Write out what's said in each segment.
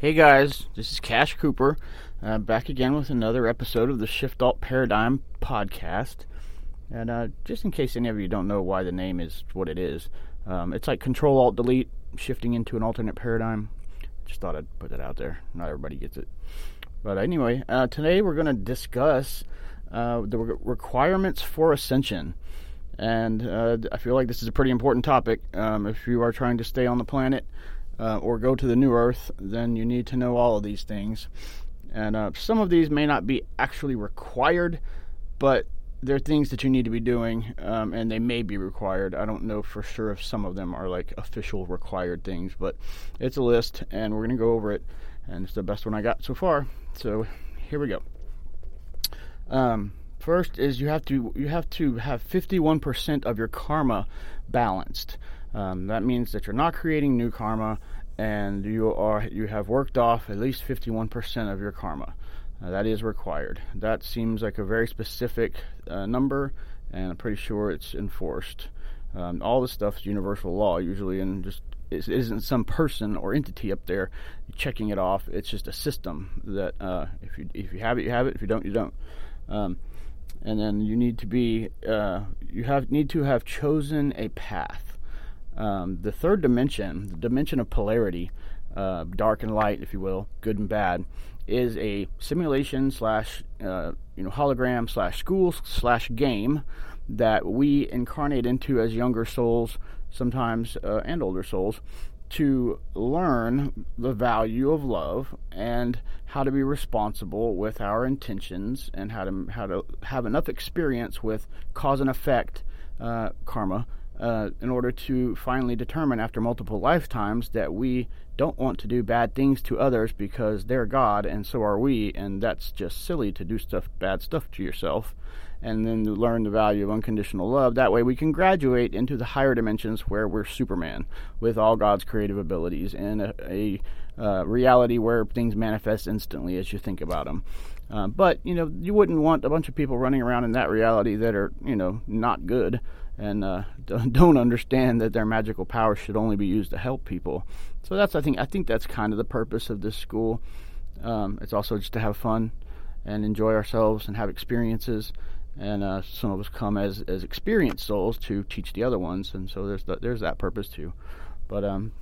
Hey guys, this is Cash Cooper, uh, back again with another episode of the Shift Alt Paradigm podcast. And uh, just in case any of you don't know why the name is what it is, um, it's like Control Alt Delete, shifting into an alternate paradigm. Just thought I'd put that out there. Not everybody gets it. But anyway, uh, today we're going to discuss uh, the re- requirements for ascension. And uh, I feel like this is a pretty important topic. Um, if you are trying to stay on the planet, uh, or go to the new earth, then you need to know all of these things. And uh, some of these may not be actually required, but they're things that you need to be doing, um, and they may be required. I don't know for sure if some of them are like official required things, but it's a list, and we're going to go over it. And it's the best one I got so far. So here we go. Um, first is you have to you have to have 51% of your karma balanced. Um, that means that you're not creating new karma, and you are you have worked off at least 51% of your karma. Uh, that is required. That seems like a very specific uh, number, and I'm pretty sure it's enforced. Um, all this stuff is universal law usually, and just it isn't some person or entity up there checking it off. It's just a system that uh, if you if you have it, you have it. If you don't, you don't. Um, and then you need to be uh, you have need to have chosen a path. Um, the third dimension, the dimension of polarity, uh, dark and light, if you will, good and bad, is a simulation slash uh, you know hologram slash school slash game that we incarnate into as younger souls, sometimes uh, and older souls, to learn the value of love and how to be responsible with our intentions and how to how to have enough experience with cause and effect uh, karma uh, in order to finally determine after multiple lifetimes that we don't want to do bad things to others because they're God and so are we, and that's just silly to do stuff bad stuff to yourself. And then to learn the value of unconditional love. That way, we can graduate into the higher dimensions where we're Superman with all God's creative abilities in a, a uh, reality where things manifest instantly as you think about them. Uh, but you know, you wouldn't want a bunch of people running around in that reality that are you know not good and uh, don't understand that their magical powers should only be used to help people. So that's I think I think that's kind of the purpose of this school. Um, it's also just to have fun and enjoy ourselves and have experiences. And uh, some of us come as as experienced souls to teach the other ones, and so there's the, there's that purpose too. But um,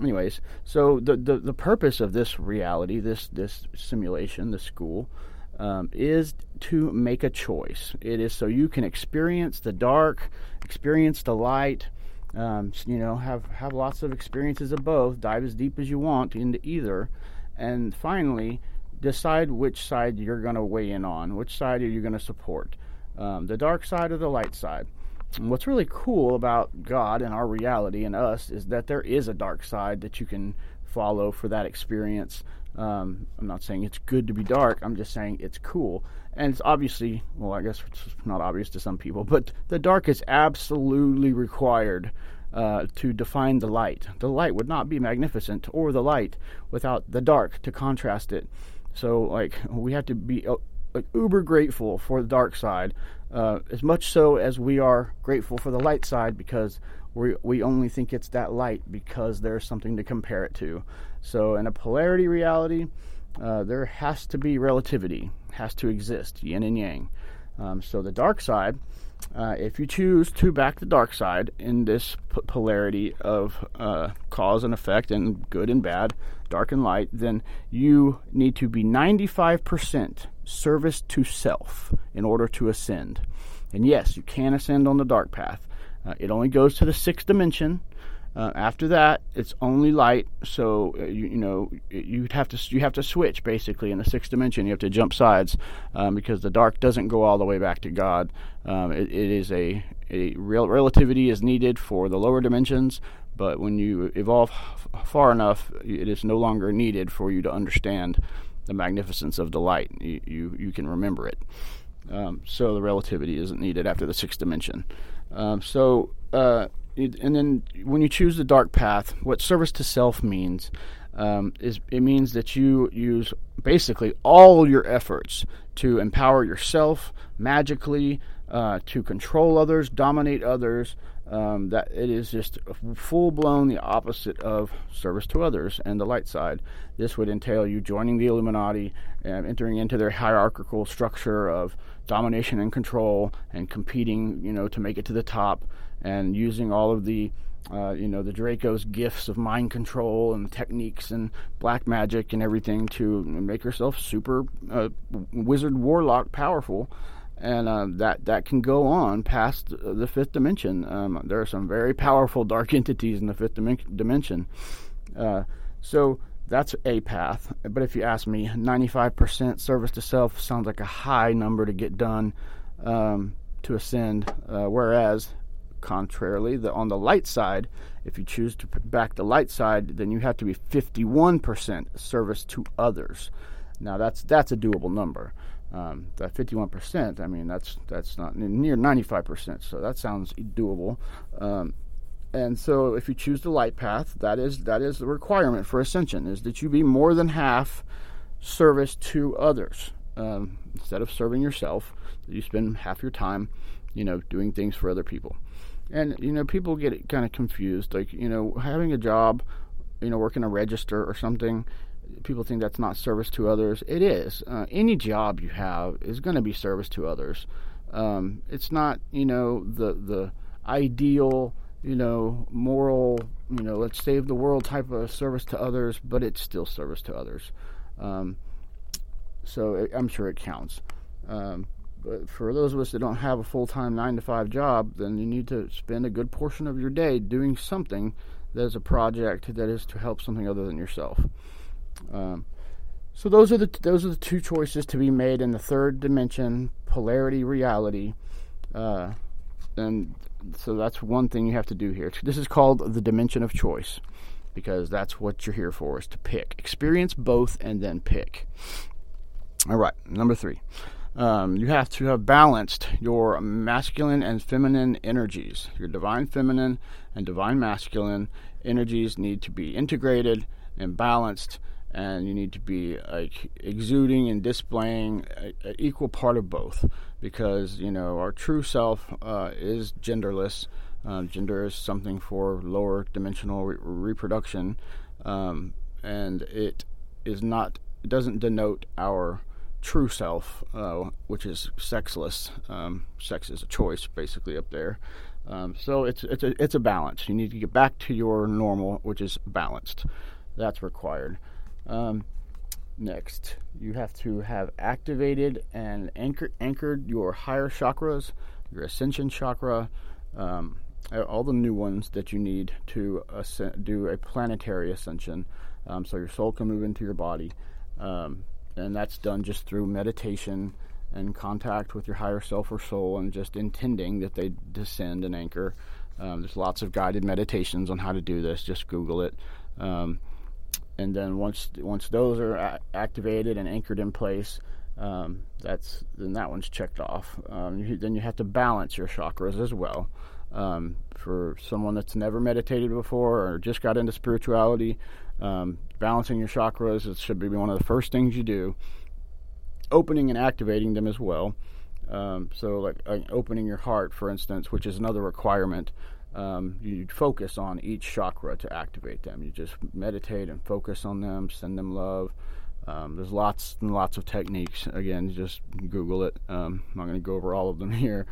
anyways, so the, the the purpose of this reality, this this simulation, this school, um, is to make a choice. It is so you can experience the dark, experience the light. Um, you know, have have lots of experiences of both. Dive as deep as you want into either, and finally decide which side you're going to weigh in on. Which side are you going to support? Um, the dark side or the light side? And what's really cool about God and our reality and us is that there is a dark side that you can follow for that experience. Um, I'm not saying it's good to be dark. I'm just saying it's cool. And it's obviously, well, I guess it's not obvious to some people, but the dark is absolutely required uh, to define the light. The light would not be magnificent or the light without the dark to contrast it. So, like, we have to be uh, like uber grateful for the dark side, uh, as much so as we are grateful for the light side because we we only think it's that light because there's something to compare it to. So in a polarity reality, uh, there has to be relativity, has to exist, yin and yang. Um, so the dark side, uh, if you choose to back the dark side in this p- polarity of uh, cause and effect and good and bad, dark and light, then you need to be 95% service to self in order to ascend. And yes, you can ascend on the dark path. Uh, it only goes to the sixth dimension. Uh, after that, it's only light. So uh, you, you know you have to you have to switch basically in the sixth dimension. You have to jump sides um, because the dark doesn't go all the way back to God. Um, it, it is a a real relativity is needed for the lower dimensions, but when you evolve f- far enough, it is no longer needed for you to understand the magnificence of the light. You you, you can remember it. Um, so the relativity isn't needed after the sixth dimension. Um, so, uh, it, and then when you choose the dark path, what service to self means um, is it means that you use basically all your efforts to empower yourself magically, uh, to control others, dominate others, um, that it is just full blown the opposite of service to others and the light side. This would entail you joining the Illuminati and entering into their hierarchical structure of domination and control and competing, you know, to make it to the top and using all of the uh, you know the Draco's gifts of mind control and techniques and black magic and everything to make yourself super uh, wizard warlock powerful and uh, that that can go on past the fifth dimension. Um, there are some very powerful dark entities in the fifth dim- dimension. Uh, so that's a path. But if you ask me, 95% service to self sounds like a high number to get done um, to ascend. Uh, whereas, contrarily, the, on the light side, if you choose to back the light side, then you have to be 51% service to others. Now that's that's a doable number. Um, that 51%, I mean, that's that's not near 95%, so that sounds doable. Um, and so, if you choose the light path, that is that is the requirement for ascension: is that you be more than half service to others um, instead of serving yourself. You spend half your time, you know, doing things for other people. And you know, people get kind of confused. Like you know, having a job, you know, working a register or something people think that's not service to others. It is. Uh, any job you have is going to be service to others. Um, it's not, you know, the the ideal, you know, moral, you know, let's save the world type of service to others, but it's still service to others. Um, so it, I'm sure it counts. Um, but for those of us that don't have a full time nine to five job, then you need to spend a good portion of your day doing something that is a project that is to help something other than yourself. Um, so those are the those are the two choices to be made in the third dimension, polarity reality, uh, and so that's one thing you have to do here. This is called the dimension of choice because that's what you're here for is to pick, experience both, and then pick. All right, number three. Um, you have to have balanced your masculine and feminine energies. Your divine feminine and divine masculine energies need to be integrated and balanced and you need to be like exuding and displaying an equal part of both because you know our true self uh, is genderless um, gender is something for lower dimensional re- reproduction um, and it is not it doesn't denote our true self uh, which is sexless. Um, sex is a choice basically up there. Um, so it's it's a, it's a balance. You need to get back to your normal which is balanced. That's required. Um, next, you have to have activated and anchor, anchored your higher chakras, your ascension chakra, um, all the new ones that you need to do a planetary ascension, um, so your soul can move into your body. Um, and that's done just through meditation and contact with your higher self or soul, and just intending that they descend and anchor. Um, there's lots of guided meditations on how to do this. Just Google it. Um, and then once once those are a- activated and anchored in place, um, that's then that one's checked off. Um, you, then you have to balance your chakras as well. Um, for someone that's never meditated before or just got into spirituality, um, balancing your chakras it should be one of the first things you do. Opening and activating them as well. Um, so, like uh, opening your heart, for instance, which is another requirement um, you focus on each chakra to activate them. You just meditate and focus on them, send them love. Um, there's lots and lots of techniques. Again, just Google it. Um, I'm not going to go over all of them here,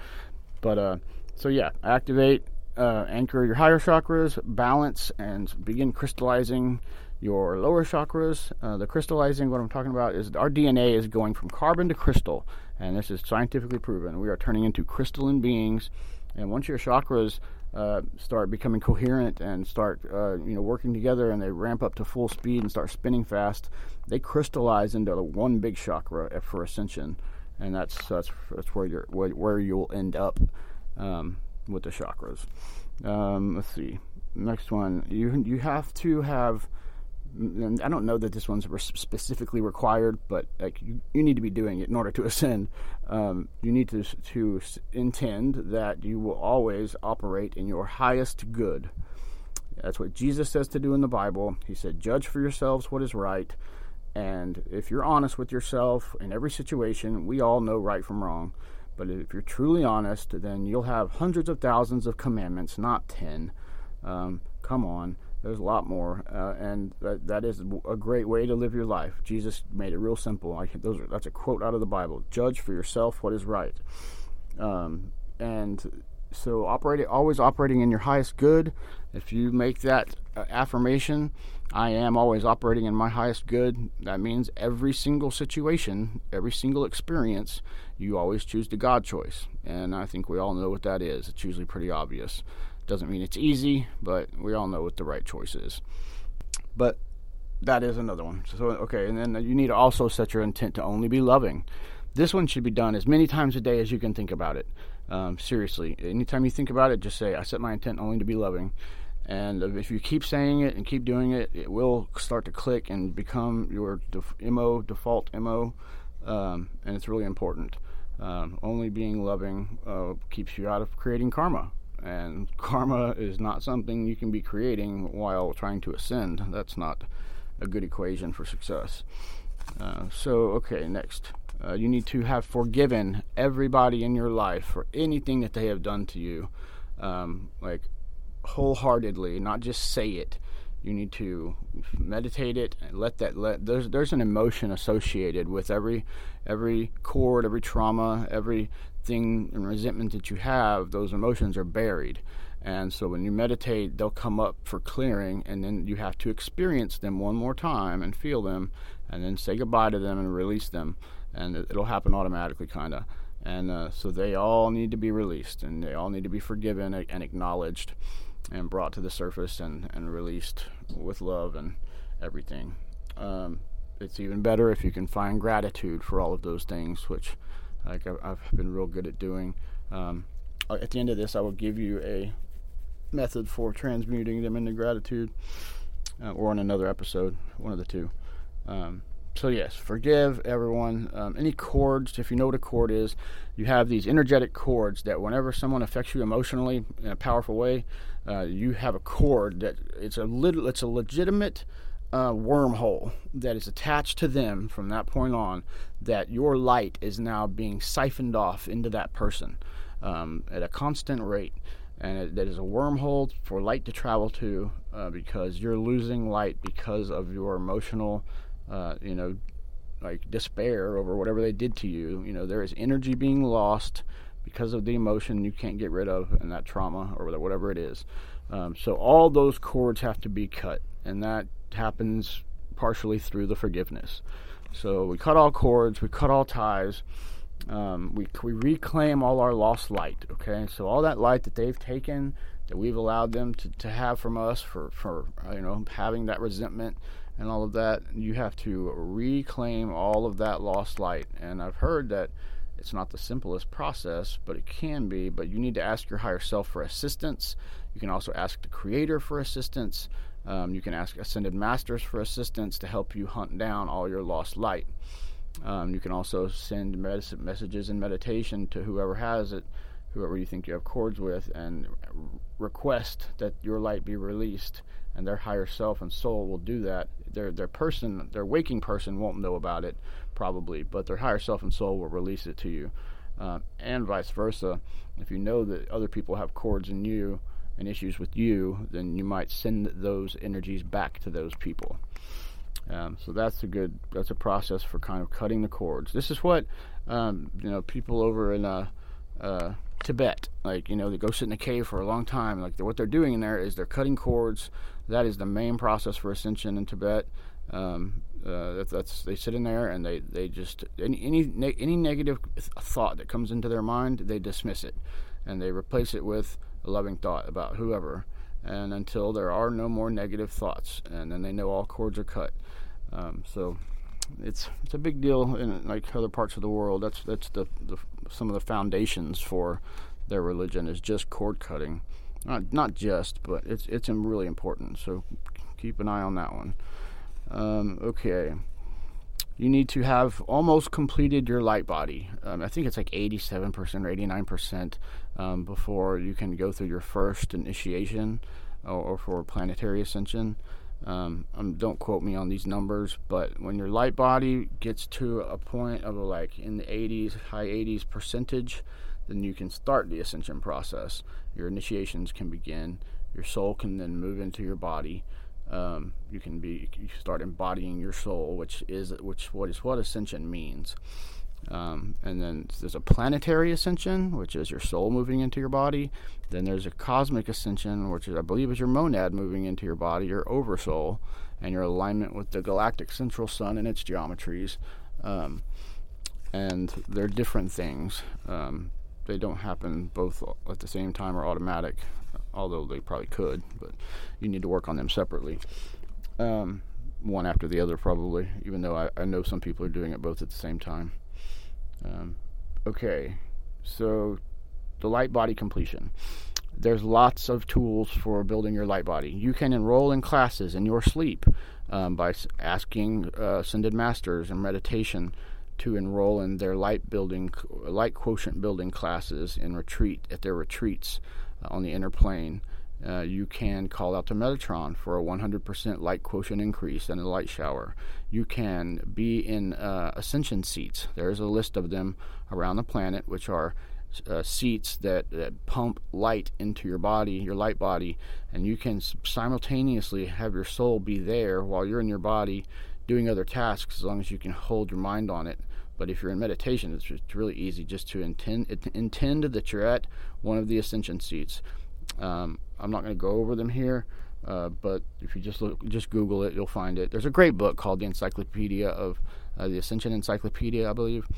but uh, so yeah, activate, uh, anchor your higher chakras, balance, and begin crystallizing your lower chakras. Uh, the crystallizing, what I'm talking about is our DNA is going from carbon to crystal, and this is scientifically proven. We are turning into crystalline beings, and once your chakras uh, start becoming coherent and start uh, you know working together and they ramp up to full speed and start spinning fast, they crystallize into the one big chakra for ascension, and that's that's that's where you're where, you'll end up um, with the chakras. Um, let's see. Next one, you you have to have I don't know that this one's specifically required, but like you, you need to be doing it in order to ascend. Um, you need to to intend that you will always operate in your highest good. That's what Jesus says to do in the Bible. He said, "Judge for yourselves what is right." And if you're honest with yourself in every situation, we all know right from wrong. But if you're truly honest, then you'll have hundreds of thousands of commandments, not ten. Um, come on, there's a lot more, uh, and that, that is a great way to live your life. Jesus made it real simple. I, those are, that's a quote out of the Bible. Judge for yourself what is right. Um, and so operating always operating in your highest good. If you make that uh, affirmation i am always operating in my highest good that means every single situation every single experience you always choose the god choice. And i think we all know what that is. It's usually pretty obvious. Doesn't mean it's easy but we all know what the right choice is. But that is another one. So okay and then you need to also set your intent to only be loving. This one should be done as many times a day as you can think about it. Um, seriously, anytime you think about it, just say, I set my intent only to be loving. And if you keep saying it and keep doing it, it will start to click and become your def- MO, default MO. Um, and it's really important. Um, only being loving uh, keeps you out of creating karma. And karma is not something you can be creating while trying to ascend. That's not a good equation for success. Uh, so, okay, next. Uh, you need to have forgiven everybody in your life for anything that they have done to you, um, like wholeheartedly, not just say it. You need to meditate it and let that let there's there's an emotion associated with every every cord, every trauma, every thing and resentment that you have. Those emotions are buried. And so when you meditate, they'll come up for clearing, and then you have to experience them one more time and feel them, and then say goodbye to them and release them and it'll happen automatically, kind of. And uh, so they all need to be released, and they all need to be forgiven and acknowledged, and brought to the surface and, and released with love and everything. Um, it's even better if you can find gratitude for all of those things, which like I've been real good at doing. Um, at the end of this, I will give you a method for transmuting them into gratitude, uh, or in another episode, one of the two. Um, so yes, forgive everyone. Um, any cords, if you know what a cord is, you have these energetic cords that whenever someone affects you emotionally in a powerful way, uh, you have a cord that it's a little, it's a legitimate uh, wormhole that is attached to them from that point on. That your light is now being siphoned off into that person um, at a constant rate and it, that is a wormhole for light to travel to uh, because you're losing light because of your emotional uh, you know, like despair over whatever they did to you. You know, there is energy being lost because of the emotion you can't get rid of and that trauma or whatever it is. Um, so all those cords have to be cut, and that happens partially through the forgiveness. So we cut all cords, we cut all ties, um, we we reclaim all our lost light. Okay, so all that light that they've taken, that we've allowed them to, to have from us for for you know having that resentment and all of that, you have to reclaim all of that lost light. And I've heard that it's not the simplest process, but it can be. But you need to ask your higher self for assistance. You can also ask the Creator for assistance. Um, you can ask Ascended Masters for assistance to help you hunt down all your lost light. Um, you can also send messages in meditation to whoever has it, whoever you think you have cords with, and request that your light be released and their higher self and soul will do that. Their their person, their waking person won't know about it probably, but their higher self and soul will release it to you, uh, and vice versa. If you know that other people have cords in you and issues with you, then you might send those energies back to those people. Um, so that's a good that's a process for kind of cutting the cords. This is what um, you know people over in uh, uh, Tibet, like you know, they go sit in a cave for a long time. Like what they're doing in there is they're cutting cords. That is the main process for ascension in Tibet. Um, uh, that, that's they sit in there and they they just any any ne- any negative thought that comes into their mind, they dismiss it, and they replace it with a loving thought about whoever. And until there are no more negative thoughts, and then they know all cords are cut. Um, so it's it's a big deal in like other parts of the world. That's that's the, the some of the foundations for their religion is just cord cutting. Not not just, but it's it's really important. So keep an eye on that one. Um, okay. You need to have almost completed your light body. Um, I think it's like 87% or 89% um, before you can go through your first initiation or, or for planetary ascension. Um, um, don't quote me on these numbers, but when your light body gets to a point of like in the 80s, high 80s percentage, then you can start the ascension process. Your initiations can begin. Your soul can then move into your body. Um, you can be you start embodying your soul, which is which what is what ascension means. Um, and then there's a planetary ascension, which is your soul moving into your body. Then there's a cosmic ascension, which is, I believe is your monad moving into your body, your oversoul, and your alignment with the galactic central sun and its geometries. Um, and they're different things. Um, they don't happen both at the same time or automatic, although they probably could, but you need to work on them separately. Um, one after the other, probably, even though I, I know some people are doing it both at the same time. Um, okay, so the light body completion. There's lots of tools for building your light body. You can enroll in classes in your sleep um, by asking uh, ascended masters in meditation to enroll in their light building, light quotient building classes in retreat at their retreats uh, on the inner plane. Uh, you can call out to Metatron for a 100% light quotient increase and a light shower. You can be in uh, ascension seats. There's a list of them around the planet, which are uh, seats that, that pump light into your body, your light body, and you can simultaneously have your soul be there while you're in your body doing other tasks as long as you can hold your mind on it. But if you're in meditation, it's, it's really easy just to intend intend that you're at one of the ascension seats. Um, I'm not going to go over them here, uh, but if you just look, just Google it, you'll find it. There's a great book called the Encyclopedia of uh, the Ascension Encyclopedia, I believe,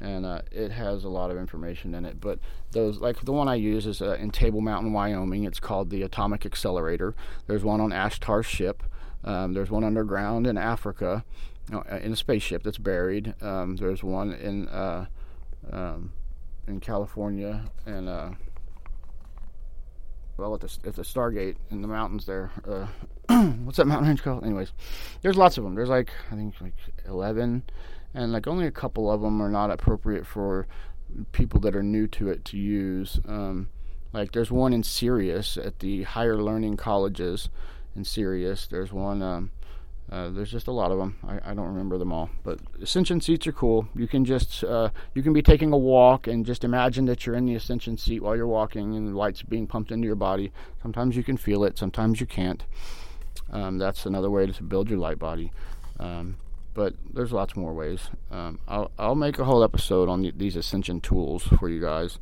and uh, it has a lot of information in it. But those, like the one I use, is uh, in Table Mountain, Wyoming. It's called the Atomic Accelerator. There's one on Ashtar's ship. Um, there's one underground in Africa, uh, in a spaceship that's buried. Um, there's one in uh, um, in California and well at the at the Stargate in the mountains there. Uh, what's that mountain range called? Anyways, there's lots of them. There's like I think like eleven, and like only a couple of them are not appropriate for people that are new to it to use. Um, like there's one in Sirius at the higher learning colleges in Sirius. There's one um, uh, there's just a lot of them. I, I, don't remember them all, but ascension seats are cool. You can just uh, you can be taking a walk and just imagine that you're in the ascension seat while you're walking, and the light's being pumped into your body. Sometimes you can feel it, sometimes you can't. Um, that's another way to build your light body. Um, but there's lots more ways. Um, I'll I'll make a whole episode on the, these ascension tools for you guys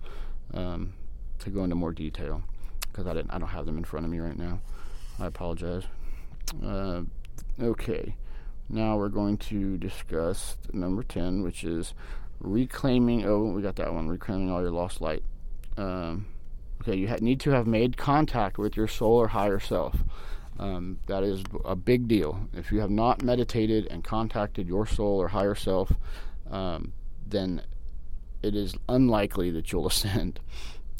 um, to go into more detail because I didn't I don't have them in front of me right now. I apologize. Uh, Okay, now we're going to discuss number 10, which is reclaiming. Oh, we got that one reclaiming all your lost light. Um, okay, you ha- need to have made contact with your soul or higher self. Um, that is a big deal. If you have not meditated and contacted your soul or higher self, um, then it is unlikely that you'll ascend.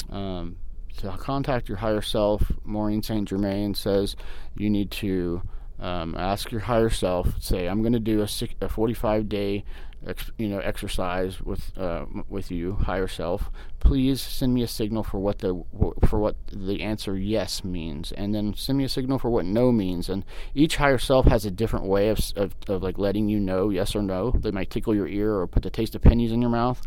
Um, to contact your higher self, Maureen St. Germain says you need to um, ask your higher self. Say, I'm going to do a, six, a 45 day, ex, you know, exercise with uh, with you, higher self. Please send me a signal for what the for what the answer yes means, and then send me a signal for what no means. And each higher self has a different way of of, of like letting you know yes or no. They might tickle your ear or put the taste of pennies in your mouth.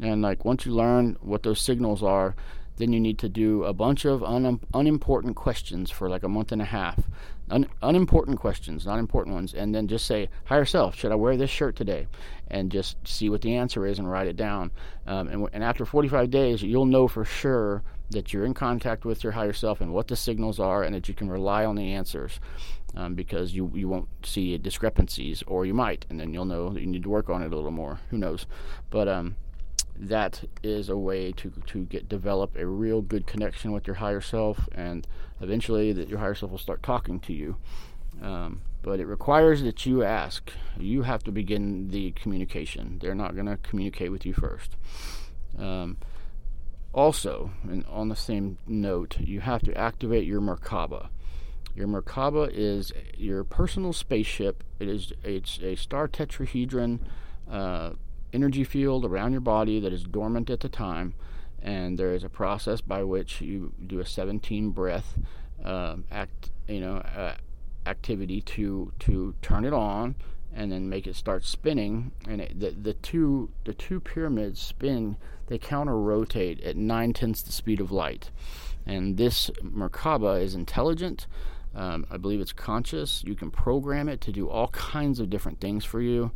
And like once you learn what those signals are, then you need to do a bunch of un- unimportant questions for like a month and a half. Un- unimportant questions, not important ones, and then just say, higher self, should I wear this shirt today? And just see what the answer is and write it down. Um, and, w- and after 45 days, you'll know for sure that you're in contact with your higher self and what the signals are, and that you can rely on the answers. Um, because you you won't see discrepancies, or you might, and then you'll know that you need to work on it a little more. Who knows? But um, that is a way to to get develop a real good connection with your higher self, and eventually that your higher self will start talking to you. Um, but it requires that you ask. You have to begin the communication. They're not going to communicate with you first. Um, also, and on the same note, you have to activate your Merkaba. Your Merkaba is your personal spaceship. It is it's a star tetrahedron. Uh, energy field around your body that is dormant at the time, and there is a process by which you do a 17 breath uh, act, you know, uh, activity to to turn it on and then make it start spinning. And it, the the two the two pyramids spin they counter rotate at nine tenths the speed of light. And this Merkaba is intelligent um, I believe it's conscious. You can program it to do all kinds of different things for you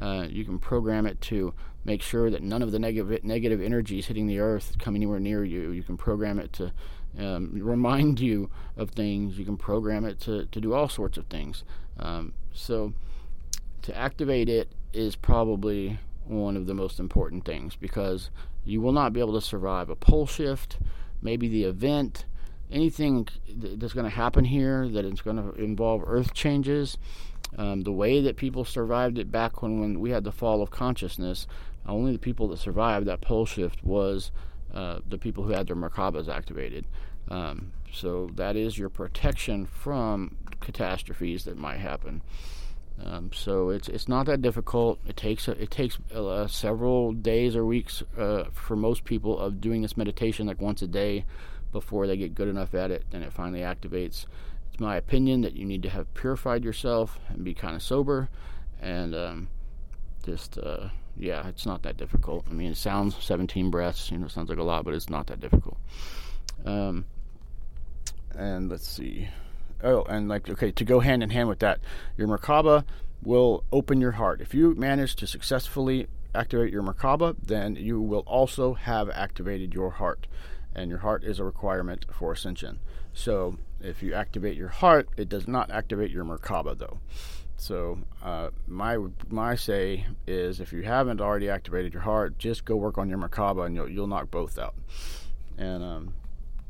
uh, you can program it to make sure that none of the negative negative energies hitting the earth come anywhere near you you can program it to um, remind you of things. You can program it to, to do all sorts of things. Um, so, to activate it is probably one of the most important things because you will not be able to survive a pole shift, maybe the event, anything that's going to happen here that is going to involve earth changes. Um, the way that people survived it back when, when we had the fall of consciousness, only the people that survived that pole shift was uh, the people who had their Merkabas activated. Um, so that is your protection from catastrophes that might happen. Um, so it's it's not that difficult. It takes it takes uh, several days or weeks uh, for most people of doing this meditation like once a day before they get good enough at it. and it finally activates. My opinion that you need to have purified yourself and be kind of sober, and um, just uh, yeah, it's not that difficult. I mean, it sounds 17 breaths, you know, sounds like a lot, but it's not that difficult. Um, and let's see. Oh, and like, okay, to go hand in hand with that, your Merkaba will open your heart. If you manage to successfully activate your Merkaba, then you will also have activated your heart. And your heart is a requirement for ascension. So if you activate your heart, it does not activate your Merkaba, though. So uh, my my say is, if you haven't already activated your heart, just go work on your Merkaba, and you'll you'll knock both out. And um,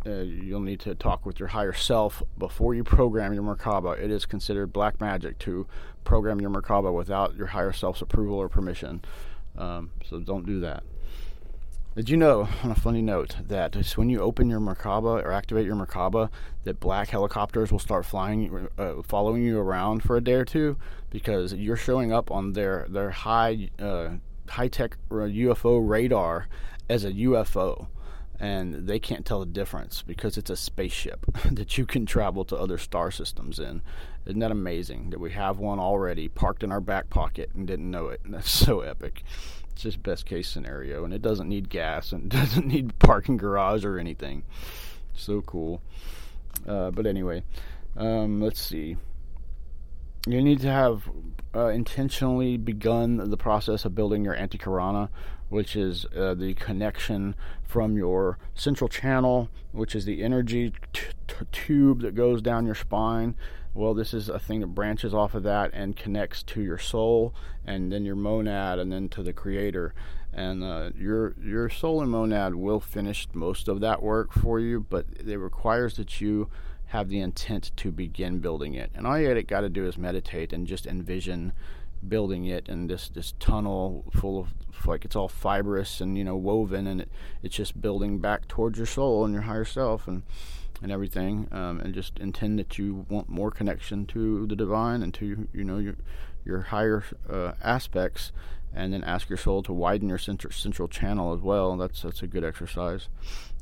uh, you'll need to talk with your higher self before you program your Merkaba. It is considered black magic to program your Merkaba without your higher self's approval or permission. Um, so don't do that. Did you know, on a funny note, that when you open your Merkaba or activate your Merkaba, that black helicopters will start flying, uh, following you around for a day or two because you're showing up on their their high uh, high tech UFO radar as a UFO, and they can't tell the difference because it's a spaceship that you can travel to other star systems in. Isn't that amazing that we have one already parked in our back pocket and didn't know it? That's so epic. It's just best case scenario, and it doesn't need gas and doesn't need parking garage or anything. So cool. Uh, but anyway, um, let's see. You need to have uh, intentionally begun the process of building your antakarana, which is uh, the connection from your central channel, which is the energy t- t- tube that goes down your spine, well, this is a thing that branches off of that and connects to your soul, and then your monad, and then to the Creator. And uh, your your soul and monad will finish most of that work for you, but it requires that you have the intent to begin building it. And all you got to do is meditate and just envision building it and this this tunnel full of like it's all fibrous and you know woven, and it, it's just building back towards your soul and your higher self and and everything, um, and just intend that you want more connection to the divine and to you know your your higher uh, aspects, and then ask your soul to widen your central, central channel as well. That's that's a good exercise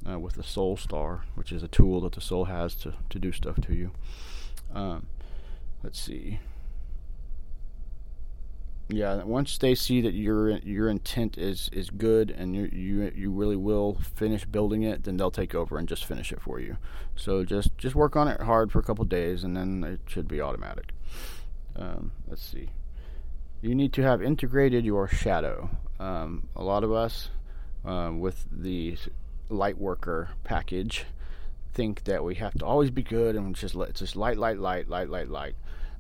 uh, with the soul star, which is a tool that the soul has to to do stuff to you. Um, let's see yeah, once they see that your your intent is is good and you you you really will finish building it, then they'll take over and just finish it for you. So just just work on it hard for a couple days, and then it should be automatic. Um, let's see. You need to have integrated your shadow. Um, a lot of us, uh, with the light worker package, think that we have to always be good and just let just light, light, light, light, light, light.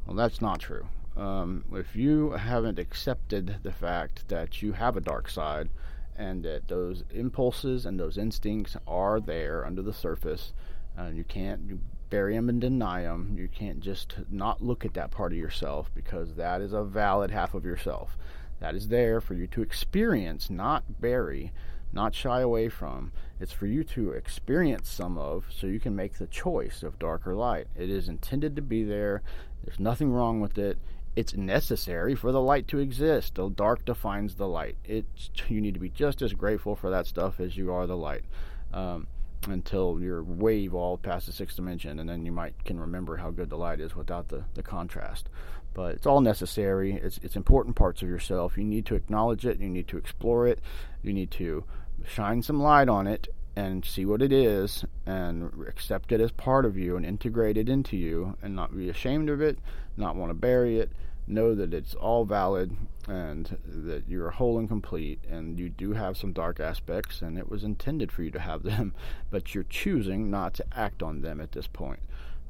Well, that's not true um, if you haven't accepted the fact that you have a dark side and that those impulses and those instincts are there under the surface, uh, you can't bury them and deny them. You can't just not look at that part of yourself because that is a valid half of yourself. That is there for you to experience, not bury, not shy away from. It's for you to experience some of so you can make the choice of dark or light. It is intended to be there. There's nothing wrong with it it's necessary for the light to exist. The dark defines the light. It's you need to be just as grateful for that stuff as you are the light. Um, until you're way evolved past the sixth dimension, and then you might can remember how good the light is without the, the contrast. But it's all necessary. It's it's important parts of yourself. You need to acknowledge it. You need to explore it. You need to shine some light on it and see what it is and accept it as part of you and integrate it into you and not be ashamed of it, not want to bury it. Know that it's all valid and that you're whole and complete and you do have some dark aspects and it was intended for you to have them, but you're choosing not to act on them at this point.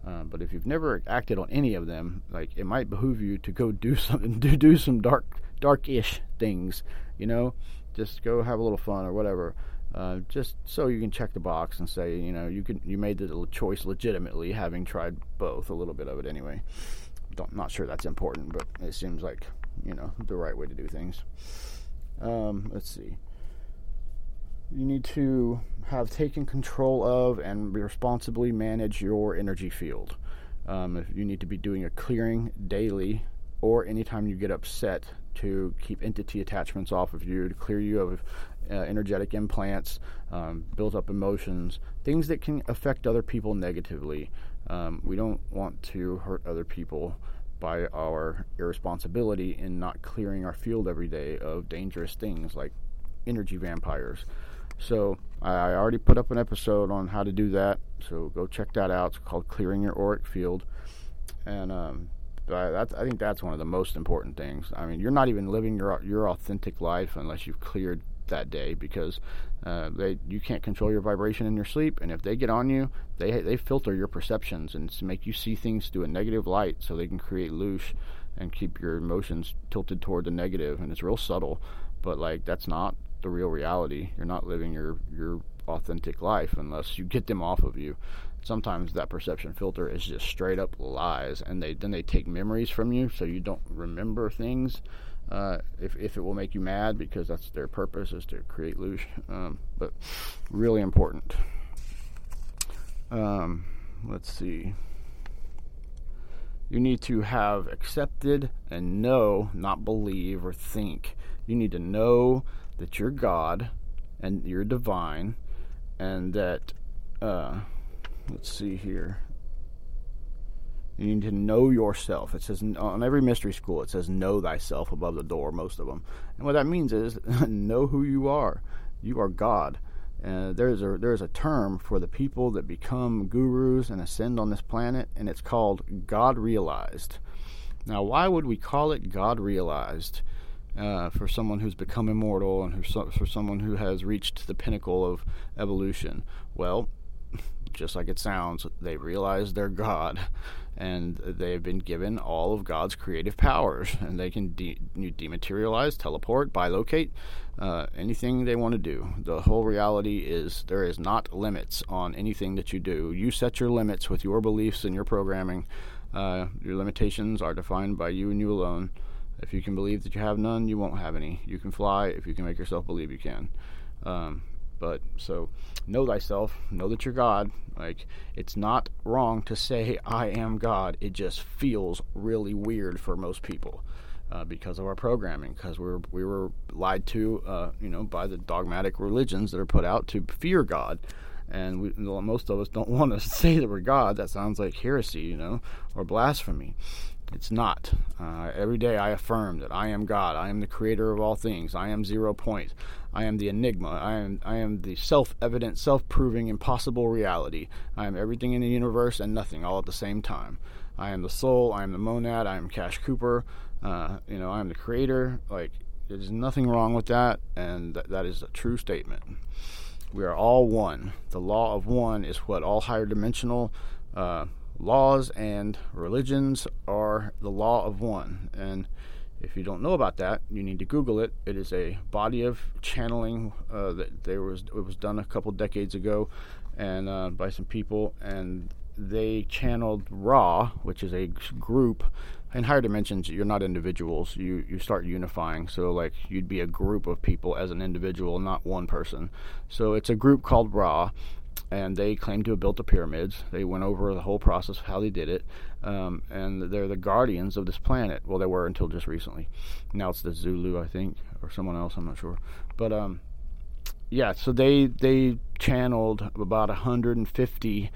Uh, but if you've never acted on any of them, like it might behoove you to go do something, do do some dark, dark-ish things. You know, just go have a little fun or whatever. Uh, just so you can check the box and say, you know, you can you made the choice legitimately, having tried both, a little bit of it anyway. Don't, not sure that's important, but it seems like you know the right way to do things. Um, let's see. You need to have taken control of and responsibly manage your energy field. Um, you need to be doing a clearing daily or anytime you get upset to keep entity attachments off of you, to clear you of uh, energetic implants, um, built up emotions, things that can affect other people negatively. Um, we don't want to hurt other people by our irresponsibility in not clearing our field every day of dangerous things like energy vampires. So I already put up an episode on how to do that. So go check that out. It's called Clearing Your Auric Field, and um, that's, I think that's one of the most important things. I mean, you're not even living your your authentic life unless you've cleared that day because uh, they you can't control your vibration in your sleep, and if they get on you, they they filter your perceptions and make you see things through a negative light, so they can create loosh and keep your emotions tilted toward the negative, and it's real subtle, but like that's not the real reality. You're not living your your authentic life unless you get them off of you. Sometimes that perception filter is just straight up lies, and they then they take memories from you, so you don't remember things uh, if, if it will make you mad because that's their purpose is to create loosh. Um, but really important. Um, let's see. You need to have accepted and know, not believe or think. You need to know that you're God and you're divine, and that, uh, let's see here. You need to know yourself. It says on every mystery school, it says "know thyself" above the door. Most of them, and what that means is know who you are. You are God. Uh, there's a there's a term for the people that become gurus and ascend on this planet, and it's called God realized. Now, why would we call it God realized? Uh, for someone who's become immortal and for someone who has reached the pinnacle of evolution. Well, just like it sounds, they realize they're God and they've been given all of God's creative powers, and they can de- dematerialize, teleport, bilocate, uh, anything they want to do. The whole reality is there is not limits on anything that you do. You set your limits with your beliefs and your programming. Uh, your limitations are defined by you and you alone. If you can believe that you have none, you won't have any. You can fly if you can make yourself believe you can. Um, but so know thyself, know that you're God. Like it's not wrong to say I am God. It just feels really weird for most people. Uh, because of our programming, because we were we were lied to, uh, you know, by the dogmatic religions that are put out to fear God, and we, most of us don't want to say that we're God. That sounds like heresy, you know, or blasphemy. It's not. Uh, every day I affirm that I am God. I am the creator of all things. I am zero point. I am the enigma. I am I am the self-evident, self-proving, impossible reality. I am everything in the universe and nothing all at the same time. I am the soul. I am the monad. I am Cash Cooper. Uh, you know, I am the creator. Like, there's nothing wrong with that, and th- that is a true statement. We are all one. The law of one is what all higher dimensional uh, laws and religions are the law of one. And if you don't know about that, you need to Google it. It is a body of channeling uh, that there was it was done a couple decades ago, and uh, by some people, and they channeled Ra, which is a group. In higher dimensions, you're not individuals. You you start unifying. So like you'd be a group of people as an individual, not one person. So it's a group called Ra, and they claim to have built the pyramids. They went over the whole process of how they did it, um, and they're the guardians of this planet. Well, they were until just recently. Now it's the Zulu, I think, or someone else. I'm not sure, but um, yeah, so they they channeled about 150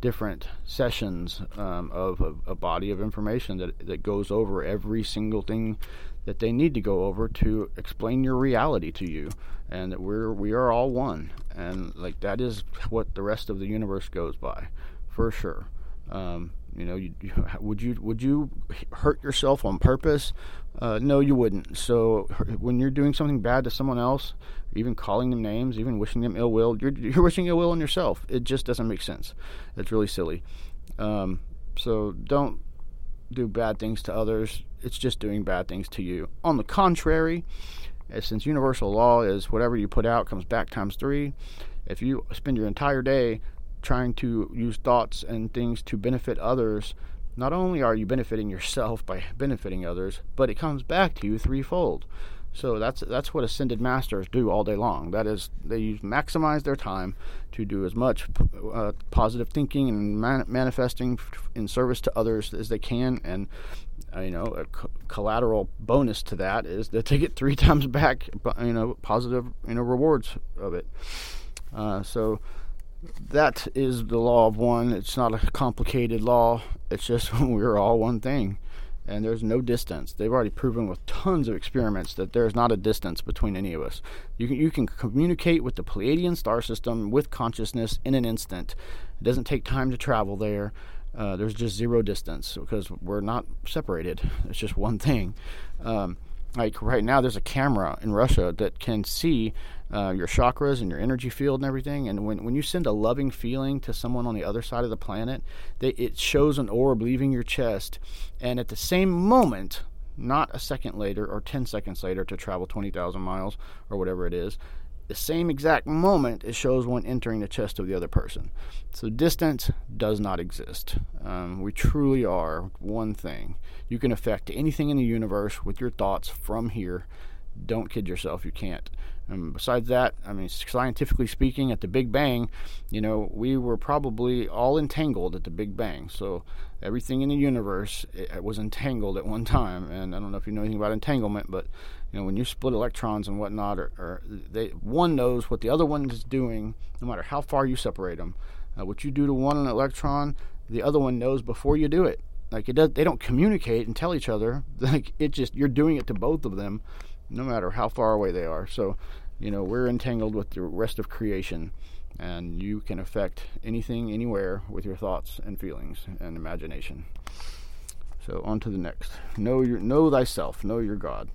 different sessions um, of a, a, body of information that that goes over every single thing that they need to go over to explain your reality to you, and that we're we are all one, and like that is what the rest of the universe goes by, for sure. Um, you know, you, you, would you would you hurt yourself on purpose? Uh, no, you wouldn't. So when you're doing something bad to someone else, even calling them names, even wishing them ill will, you're, you're wishing ill will on yourself. It just doesn't make sense. It's really silly. Um, so don't do bad things to others. It's just doing bad things to you. On the contrary, since universal law is whatever you put out comes back times three, if you spend your entire day trying to use thoughts and things to benefit others, not only are you benefiting yourself by benefiting others, but it comes back to you threefold. So that's that's what ascended masters do all day long. That is, they use, maximize their time to do as much uh, positive thinking and man- manifesting in service to others as they can. And uh, you know, a co- collateral bonus to that is that they get three times back, you know, positive you know rewards of it. Uh, so that is the law of one. It's not a complicated law. It's just we're all one thing. And there's no distance. They've already proven with tons of experiments that there's not a distance between any of us. You can, you can communicate with the Pleiadian star system with consciousness in an instant. It doesn't take time to travel there. Uh, there's just zero distance because we're not separated. It's just one thing. Um, like right now, there's a camera in Russia that can see uh, your chakras and your energy field and everything. And when, when you send a loving feeling to someone on the other side of the planet, they, it shows an orb leaving your chest. And at the same moment, not a second later or 10 seconds later to travel 20,000 miles or whatever it is, the same exact moment it shows one entering the chest of the other person. So distance does not exist. Um, we truly are one thing. You can affect anything in the universe with your thoughts from here. Don't kid yourself, you can't. And besides that, I mean, scientifically speaking, at the Big Bang, you know, we were probably all entangled at the Big Bang. So everything in the universe was entangled at one time. And I don't know if you know anything about entanglement, but you know, when you split electrons and whatnot, or, or they one knows what the other one is doing, no matter how far you separate them. Uh, what you do to one electron, the other one knows before you do it. Like it does, they don't communicate and tell each other. Like it just you're doing it to both of them no matter how far away they are. So, you know, we're entangled with the rest of creation, and you can affect anything, anywhere with your thoughts and feelings and imagination. So, on to the next. Know your, know thyself. Know your God.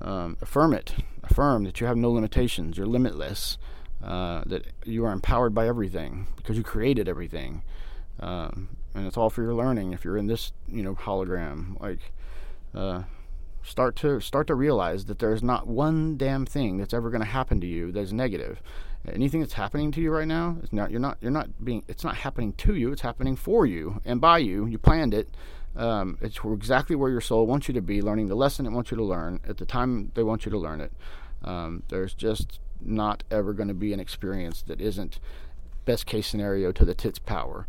Um, affirm it. Affirm that you have no limitations. You're limitless. Uh, that you are empowered by everything because you created everything, um, and it's all for your learning. If you're in this, you know, hologram, like. Uh, start to start to realize that there's not one damn thing that's ever going to happen to you that's negative. Anything that's happening to you right now, it's not you're not you're not being it's not happening to you. It's happening for you and by you. You planned it. Um, it's exactly where your soul wants you to be, learning the lesson it wants you to learn at the time they want you to learn it. Um, there's just not ever going to be an experience that isn't best case scenario to the tits power.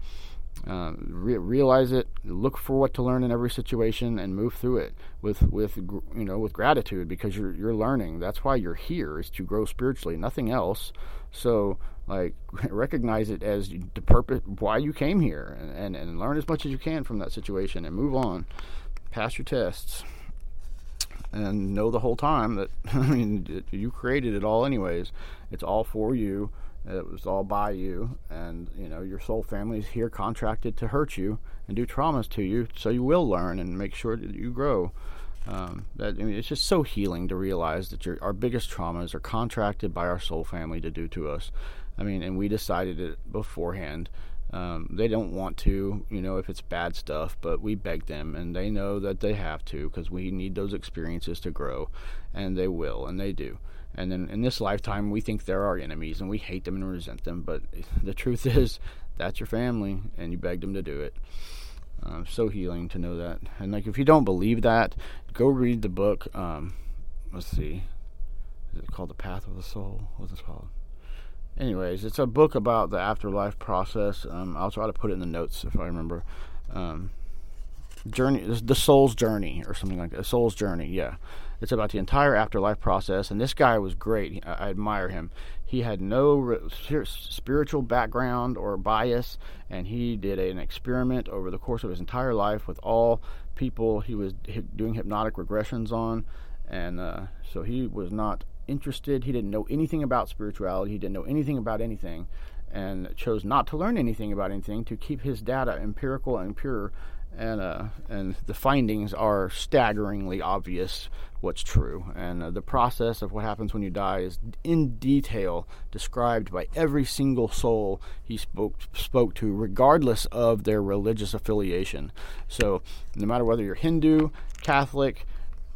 Uh, re- realize it, look for what to learn in every situation, and move through it with with you know with gratitude because you're you're learning. That's why you're here is to grow spiritually, nothing else. So like recognize it as the purpose why you came here, and, and and learn as much as you can from that situation, and move on, pass your tests, and know the whole time that I mean you created it all anyways. It's all for you it was all by you, and you know your soul family is here contracted to hurt you and do traumas to you, so you will learn and make sure that you grow. Um, that I mean, it's just so healing to realize that your, our biggest traumas are contracted by our soul family to do to us. I mean, and we decided it beforehand. Um, they don't want to, you know, if it's bad stuff, but we beg them, and they know that they have to because we need those experiences to grow, and they will, and they do. And then in this lifetime, we think they're our enemies and we hate them and resent them. But the truth is, that's your family, and you begged them to do it. Uh, so healing to know that. And like, if you don't believe that, go read the book. Um, let's see, is it called The Path of the Soul? What's it called? Anyways, it's a book about the afterlife process. Um, I'll try to put it in the notes if I remember. Um, journey, the soul's journey, or something like that. Soul's journey, yeah. It's about the entire afterlife process, and this guy was great. I, I admire him. He had no re- spiritual background or bias, and he did an experiment over the course of his entire life with all people he was doing hypnotic regressions on, and uh, so he was not interested. He didn't know anything about spirituality. He didn't know anything about anything, and chose not to learn anything about anything to keep his data empirical and pure and uh, and the findings are staggeringly obvious what's true. And uh, the process of what happens when you die is in detail described by every single soul he spoke spoke to regardless of their religious affiliation. So no matter whether you're Hindu Catholic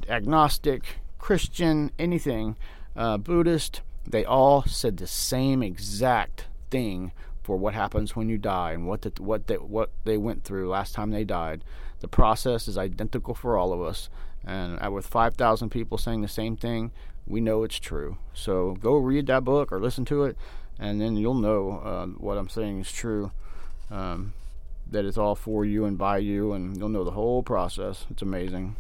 agnostic Christian anything uh, Buddhist they all said the same exact thing for what happens when you die and what the, what they, what they went through last time they died. The process is identical for all of us, and with 5,000 people saying the same thing, we know it's true. So go read that book or listen to it, and then you'll know uh, what I'm saying is true. Um, that it's all for you and by you, and you'll know the whole process. It's amazing.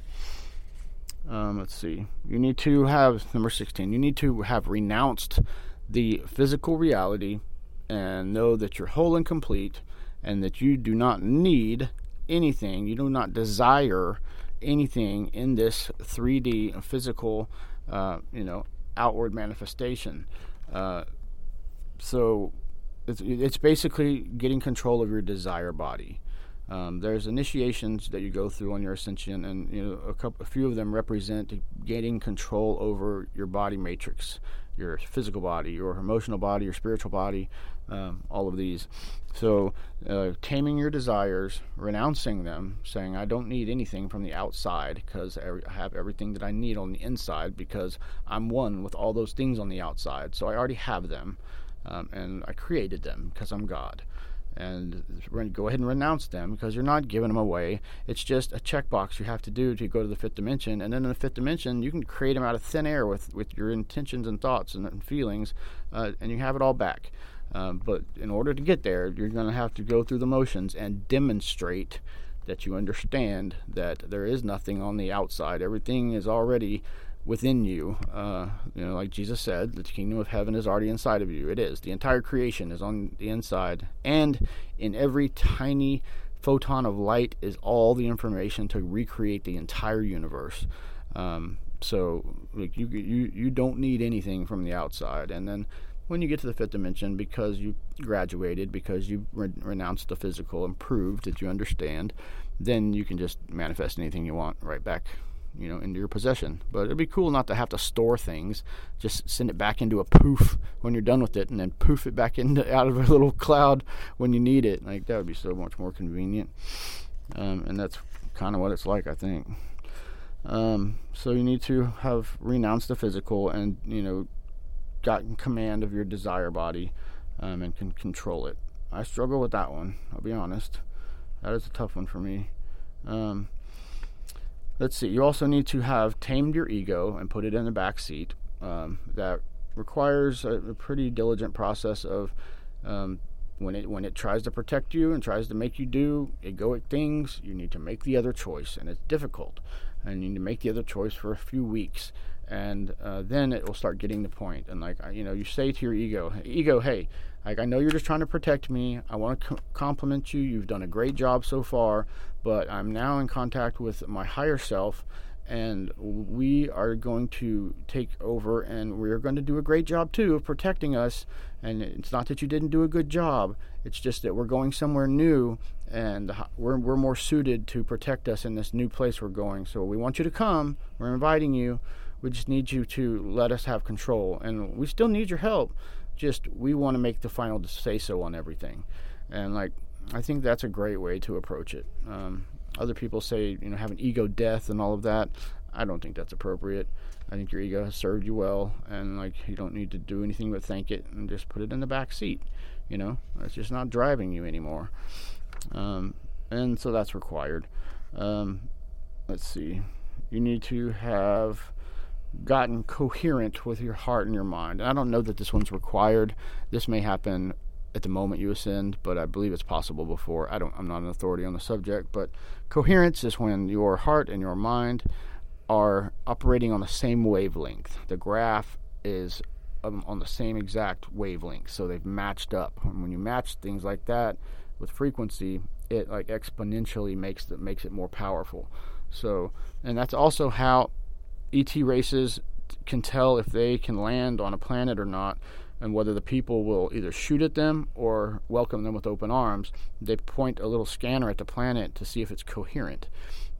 Um, let's see. You need to have number 16. You need to have renounced the physical reality and know that you're whole and complete and that you do not need anything, you do not desire anything in this 3D physical, uh, you know, outward manifestation. Uh, so it's, it's basically getting control of your desire body. Um, there's initiations that you go through on your ascension, and you know a couple, a few of them represent getting control over your body matrix, your physical body, your emotional body, your spiritual body, um, all of these. So, uh, taming your desires, renouncing them, saying, I don't need anything from the outside because I have everything that I need on the inside because I'm one with all those things on the outside. So I already have them um, and I created them because I'm God and go ahead and renounce them because you're not giving them away. It's just a checkbox you have to do to go to the fifth dimension, and then in the fifth dimension, you can create them out of thin air with with your intentions and thoughts and, and feelings, uh, and you have it all back. Um, but in order to get there, you're going to have to go through the motions and demonstrate that you understand that there is nothing on the outside. Everything is already within you. Uh, you know, like Jesus said, the kingdom of heaven is already inside of you. It is. The entire creation is on the inside, and in every tiny photon of light is all the information to recreate the entire universe. Um, so, like you, you, you don't need anything from the outside, and then when you get to the fifth dimension, because you graduated, because you re- renounced the physical and proved that you understand, then you can just manifest anything you want right back you know, into your possession. But it'd be cool not to have to store things. Just send it back into a poof when you're done with it, and then poof it back into out of a little cloud when you need it. Like that would be so much more convenient. Um, and that's kind of what it's like, I think. Um, so you need to have renounced the physical and you know gotten command of your desire body um, and can control it. I struggle with that one. I'll be honest. That is a tough one for me. Um, let's see, you also need to have tamed your ego and put it in the back seat. Um, that requires a, a, pretty diligent process of um, when it when it tries to protect you and tries to make you do egoic things, you need to make the other choice, and it's difficult. And you need to make the other choice for a few weeks, and uh, then it will start getting the point. And like you know, you say to your ego, ego, hey, like I know you're just trying to protect me. I want to compliment you. You've done a great job so far, but I'm now in contact with my higher self and we are going to take over and we're going to do a great job too of protecting us. And it's not that you didn't do a good job. It's just that we're going somewhere new and we're, we're more suited to protect us in this new place we're going. So we want you to come. We're inviting you. We just need you to let us have control. And we still need your help just we want to make the final say so on everything and like I think that's a great way to approach it. Um, other people say, you know, have an ego death and all of that. I don't think that's appropriate. I think your ego has served you well, and like you don't need to do anything but thank it and just put it in the back seat. You know, it's just not driving you anymore, um, and so that's required. Um, let's see, you need to have gotten coherent with your heart and your mind. I don't know that this one's required. This may happen at the moment you ascend, but I believe it's possible before. I don't. I'm not an authority on the subject, but coherence is when your heart and your mind are operating on the same wavelength. The graph is um, on the same exact wavelength, so they've matched up. And when you match things like that with frequency, it like exponentially makes it makes it more powerful. So, and that's also how ET races can tell if they can land on a planet or not and whether the people will either shoot at them or welcome them with open arms. They point a little scanner at the planet to see if it's coherent.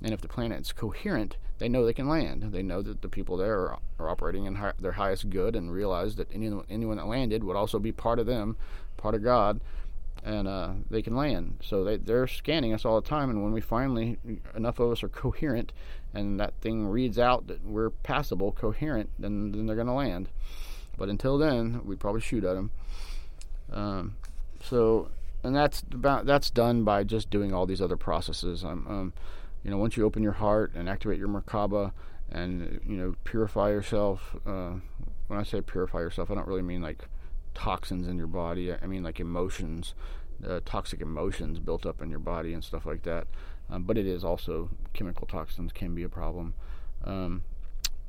And if the planet is coherent, they know they can land. They know that the people there are, are operating in their highest good and realize that any, anyone that landed would also be part of them, part of God, and uh, they can land. So they, they're scanning us all the time. And when we finally, enough of us are coherent and that thing reads out that we're passable, coherent, then, then they're going to land. But until then, we'd probably shoot at them. Um, so, and that's about that's done by just doing all these other processes. Um, um, you know, once you open your heart and activate your Merkaba, and you know, purify yourself. Uh, when I say purify yourself, I don't really mean like toxins in your body. I mean like emotions, uh, toxic emotions built up in your body and stuff like that. Um, but it is also chemical toxins can be a problem. Um,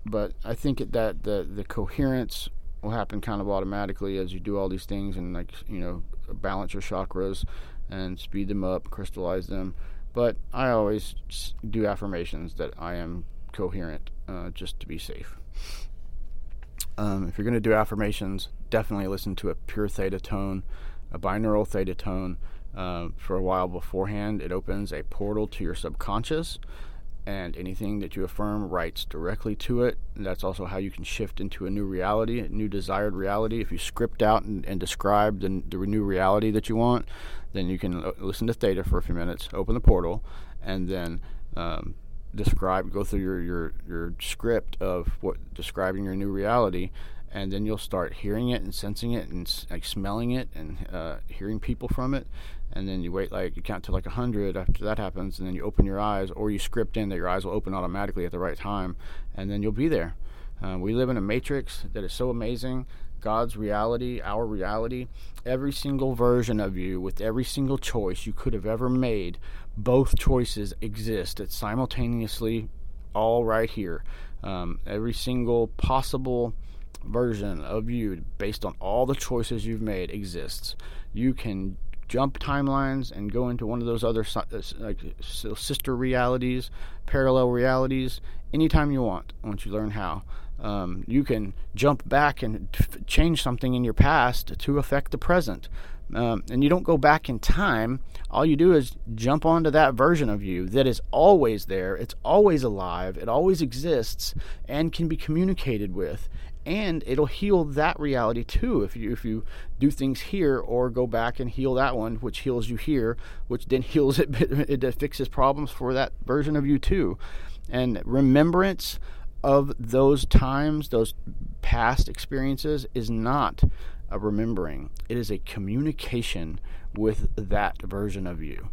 but I think that the the coherence will happen kind of automatically as you do all these things and like you know balance your chakras and speed them up, crystallize them. But I always do affirmations that I am coherent, uh, just to be safe. Um, if you're going to do affirmations, definitely listen to a pure theta tone, a binaural theta tone. Uh, for a while beforehand, it opens a portal to your subconscious and anything that you affirm writes directly to it. And that's also how you can shift into a new reality, a new desired reality. If you script out and, and describe the, the new reality that you want, then you can listen to Theta for a few minutes, open the portal, and then um, describe, go through your, your, your script of what describing your new reality. And then you'll start hearing it and sensing it and like smelling it and uh, hearing people from it and then you wait like you count to like a hundred after that happens, and then you open your eyes, or you script in that your eyes will open automatically at the right time, and then you'll be there. Uh, we live in a matrix that is so amazing. God's reality, our reality, every single version of you with every single choice you could have ever made, both choices exist. It's simultaneously all right here. Um, every single possible version of you, based on all the choices you've made, exists. You can jump timelines and go into one of those other uh, like sister realities, parallel realities, anytime you want. Once you learn how, um, you can jump back and change something in your past to affect the present. Um, and you don't go back in time. All you do is jump onto that version of you that is always there. It's always alive. It always exists and can be communicated with and it'll heal that reality too if you if you do things here or go back and heal that one which heals you here which then heals it it fixes problems for that version of you too and remembrance of those times those past experiences is not a remembering it is a communication with that version of you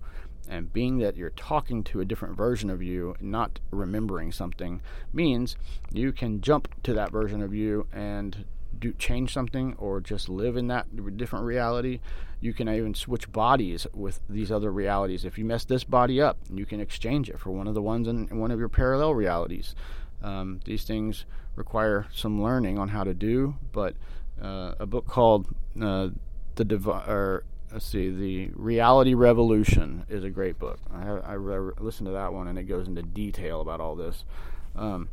and being that you're talking to a different version of you, not remembering something, means you can jump to that version of you and do change something or just live in that different reality. You can even switch bodies with these other realities. If you mess this body up, you can exchange it for one of the ones in, one of your parallel realities. Um, these things require some learning on how to do, but uh, a book called uh, the Divi- or let's see, the Reality Revolution is a great book. I, I, I listened to that one, and it goes into detail about all this. Um,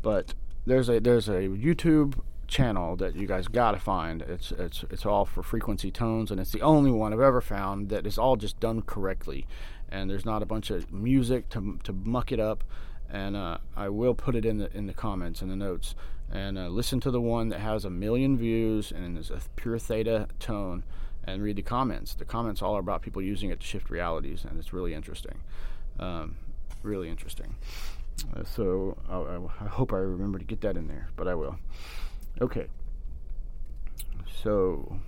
but there's a there's a YouTube channel that you guys gotta find. It's it's it's all for frequency tones, and it's the only one I've ever found that is all just done correctly, and there's not a bunch of music to to muck it up. And uh, I will put it in the in the comments and the notes. And uh, listen to the one that has a million views and is a pure theta tone and read the comments. The comments all are about people using it to shift realities, and it's really interesting. Um, really interesting. Uh, so I, I, hope I remember to get that in there, but I will. Okay. So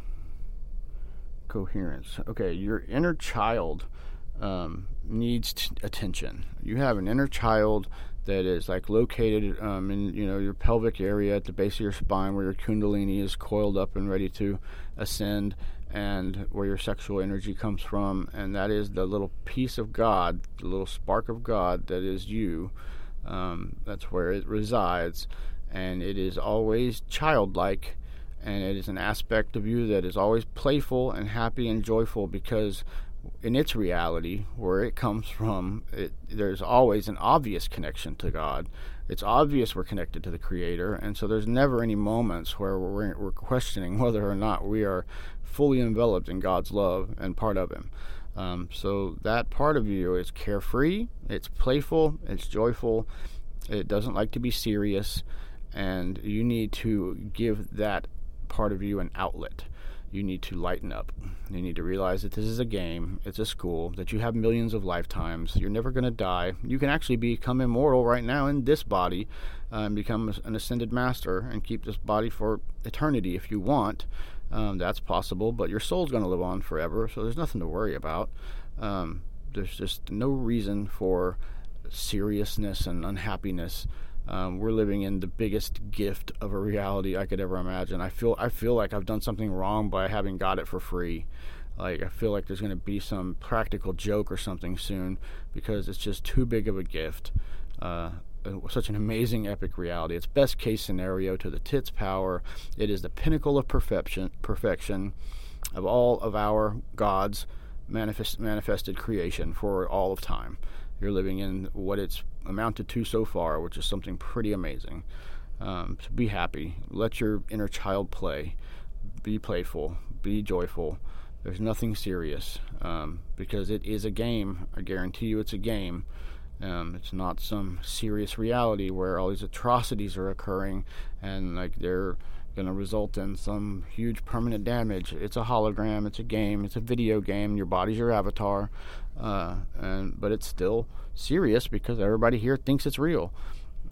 coherence. Okay, your inner child um, needs t- attention. You have an inner child that is like located um, in you know your pelvic area at the base of your spine where your kundalini is coiled up and ready to ascend and where your sexual energy comes from, and that is the little piece of God, the little spark of God that is you. Um, that's where it resides, and it is always childlike, and it is an aspect of you that is always playful and happy and joyful because in its reality, where it comes from, it, there's always an obvious connection to God. It's obvious we're connected to the Creator, and so there's never any moments where we're, we're questioning whether or not we are fully enveloped in God's love and part of Him. Um, so that part of you is carefree, it's playful, it's joyful, it doesn't like to be serious, and you need to give that part of you an outlet you need to lighten up. You need to realize that this is a game, it's a school, that you have millions of lifetimes. You're never going to die. You can actually become immortal right now in this body uh, and become an ascended master and keep this body for eternity if you want. Um, that's possible, but your soul's going to live on forever, so there's nothing to worry about. Um, there's just no reason for seriousness and unhappiness um, we're living in the biggest gift of a reality I could ever imagine. I feel I feel like I've done something wrong by having got it for free. Like I feel like there's going to be some practical joke or something soon because it's just too big of a gift. Uh, such an amazing epic reality. It's best case scenario to the tits power. It is the pinnacle of perfection, perfection of all of our gods manifest, manifested creation for all of time. You're living in what it's amounted to so far, which is something pretty amazing. Um, so be happy. Let your inner child play. Be playful. Be joyful. There's nothing serious um, because it is a game. I guarantee you it's a game. Um, it's not some serious reality where all these atrocities are occurring and like they're going to result in some huge permanent damage. It's a hologram. It's a game. It's a video game. Your body's your avatar, uh, and but it's still serious because everybody here thinks it's real.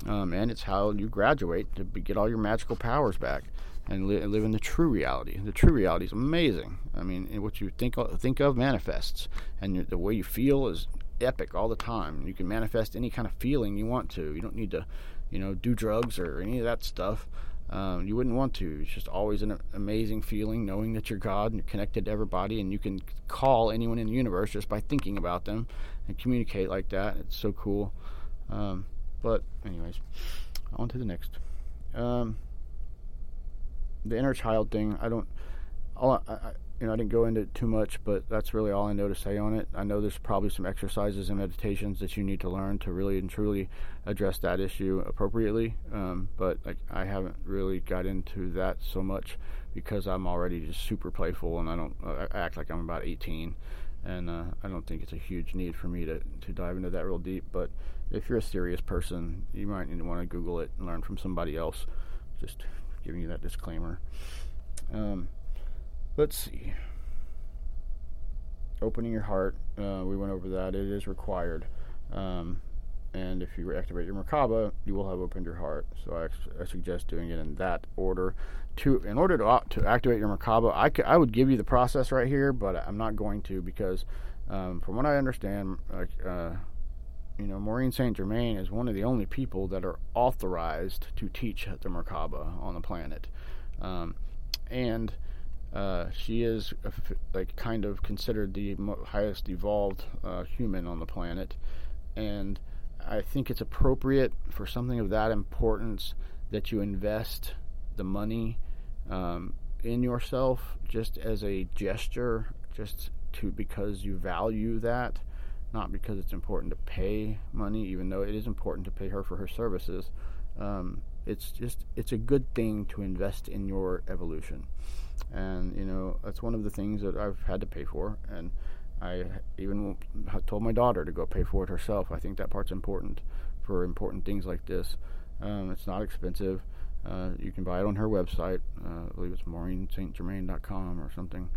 Um, and it's how you graduate to get all your magical powers back and, li- live in the true reality. The true reality is amazing. I mean, what you think think of manifests, and the way you feel is epic all the time. You can manifest any kind of feeling you want to. You don't need to, you know, do drugs or any of that stuff. Um, you wouldn't want to. It's just always an amazing feeling knowing that you're God and you're connected to everybody, and you can call anyone in the universe just by thinking about them and communicate like that. It's so cool. Um, but, anyways, on to the next. Um, the inner child thing, I don't. I, I, you know, I didn't go into it too much, but that's really all I know to say on it. I know there's probably some exercises and meditations that you need to learn to really and truly address that issue appropriately. Um, but like, I haven't really got into that so much because I'm already just super playful and I don't I act like I'm about 18, and uh, I don't think it's a huge need for me to to dive into that real deep. But if you're a serious person, you might want to Google it and learn from somebody else. Just giving you that disclaimer. Um, let's see. Opening your heart, uh, we went over that. It is required. Um, and if you activate your Merkaba, you will have opened your heart. So I, I, suggest doing it in that order. To in order to to activate your Merkaba, I, c- I would give you the process right here, but I'm not going to because um, from what I understand, uh, you know, Maureen Saint Germain is one of the only people that are authorized to teach the Merkaba on the planet, um, and uh, she is like kind of considered the highest evolved uh, human on the planet, and I think it's appropriate for something of that importance that you invest the money um, in yourself just as a gesture, just to because you value that, not because it's important to pay money, even though it is important to pay her for her services. Um, it's just it's a good thing to invest in your evolution and you know that's one of the things that I've had to pay for, and I even told my daughter to go pay for it herself. I think that part's important for important things like this. Um, it's not expensive. Uh, you can buy it on her website. Uh, I believe it's MaureenSaintGermain.com or something.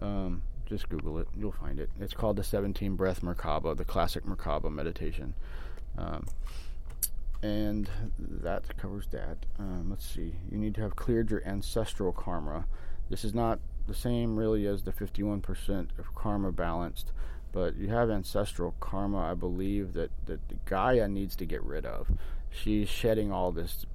Um, just Google it. You'll find it. It's called the 17 Breath Merkaba, the classic Merkaba meditation. Um, and that covers that. Um, let's see. You need to have cleared your ancestral karma. This is not the same really as the 51% of karma balanced, but you have ancestral karma. I believe that that Gaia needs to get rid of. She's shedding all this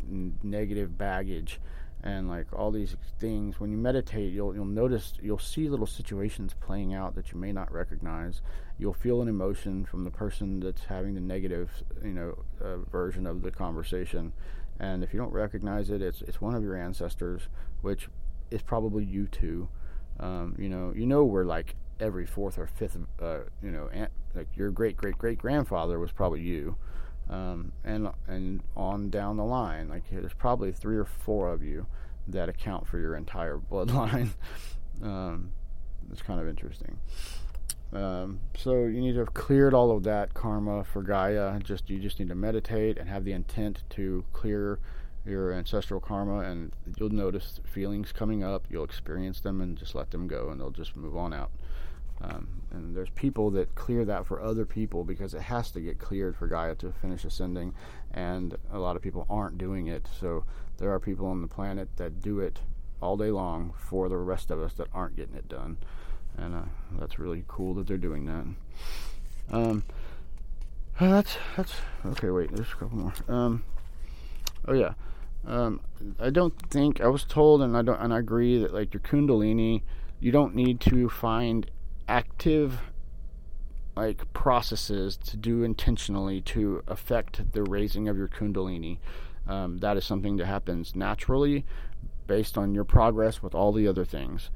negative baggage, and like all these things when you meditate you'll you'll notice you'll see little situations playing out that you may not recognize you'll feel an emotion from the person that's having the negative you know uh, version of the conversation and if you don't recognize it it's it's one of your ancestors which is probably you too um, you know you know we're like every fourth or fifth uh, you know aunt, like your great great great grandfather was probably you um, and and on down the line. Like there's probably three or four of you that account for your entire bloodline. um, it's kind of interesting. Um, so you need to have cleared all of that karma for Gaia. Just you just need to meditate and have the intent to clear your ancestral karma, and you'll notice feelings coming up. You'll experience them and just let them go, and they'll just move on out. Um, and there's people that clear that for other people because it has to get cleared for Gaia to finish ascending, and a lot of people aren't doing it. So there are people on the planet that do it all day long for the rest of us that aren't getting it done, and uh, that's really cool that they're doing that. Um, uh, that's that's okay. Wait, there's a couple more. Um, oh yeah. Um, I don't think I was told, and I don't, and I agree that like your Kundalini, you don't need to find active like processes to do intentionally to affect the raising of your kundalini. Um, that is something that happens naturally based on your progress with all the other things.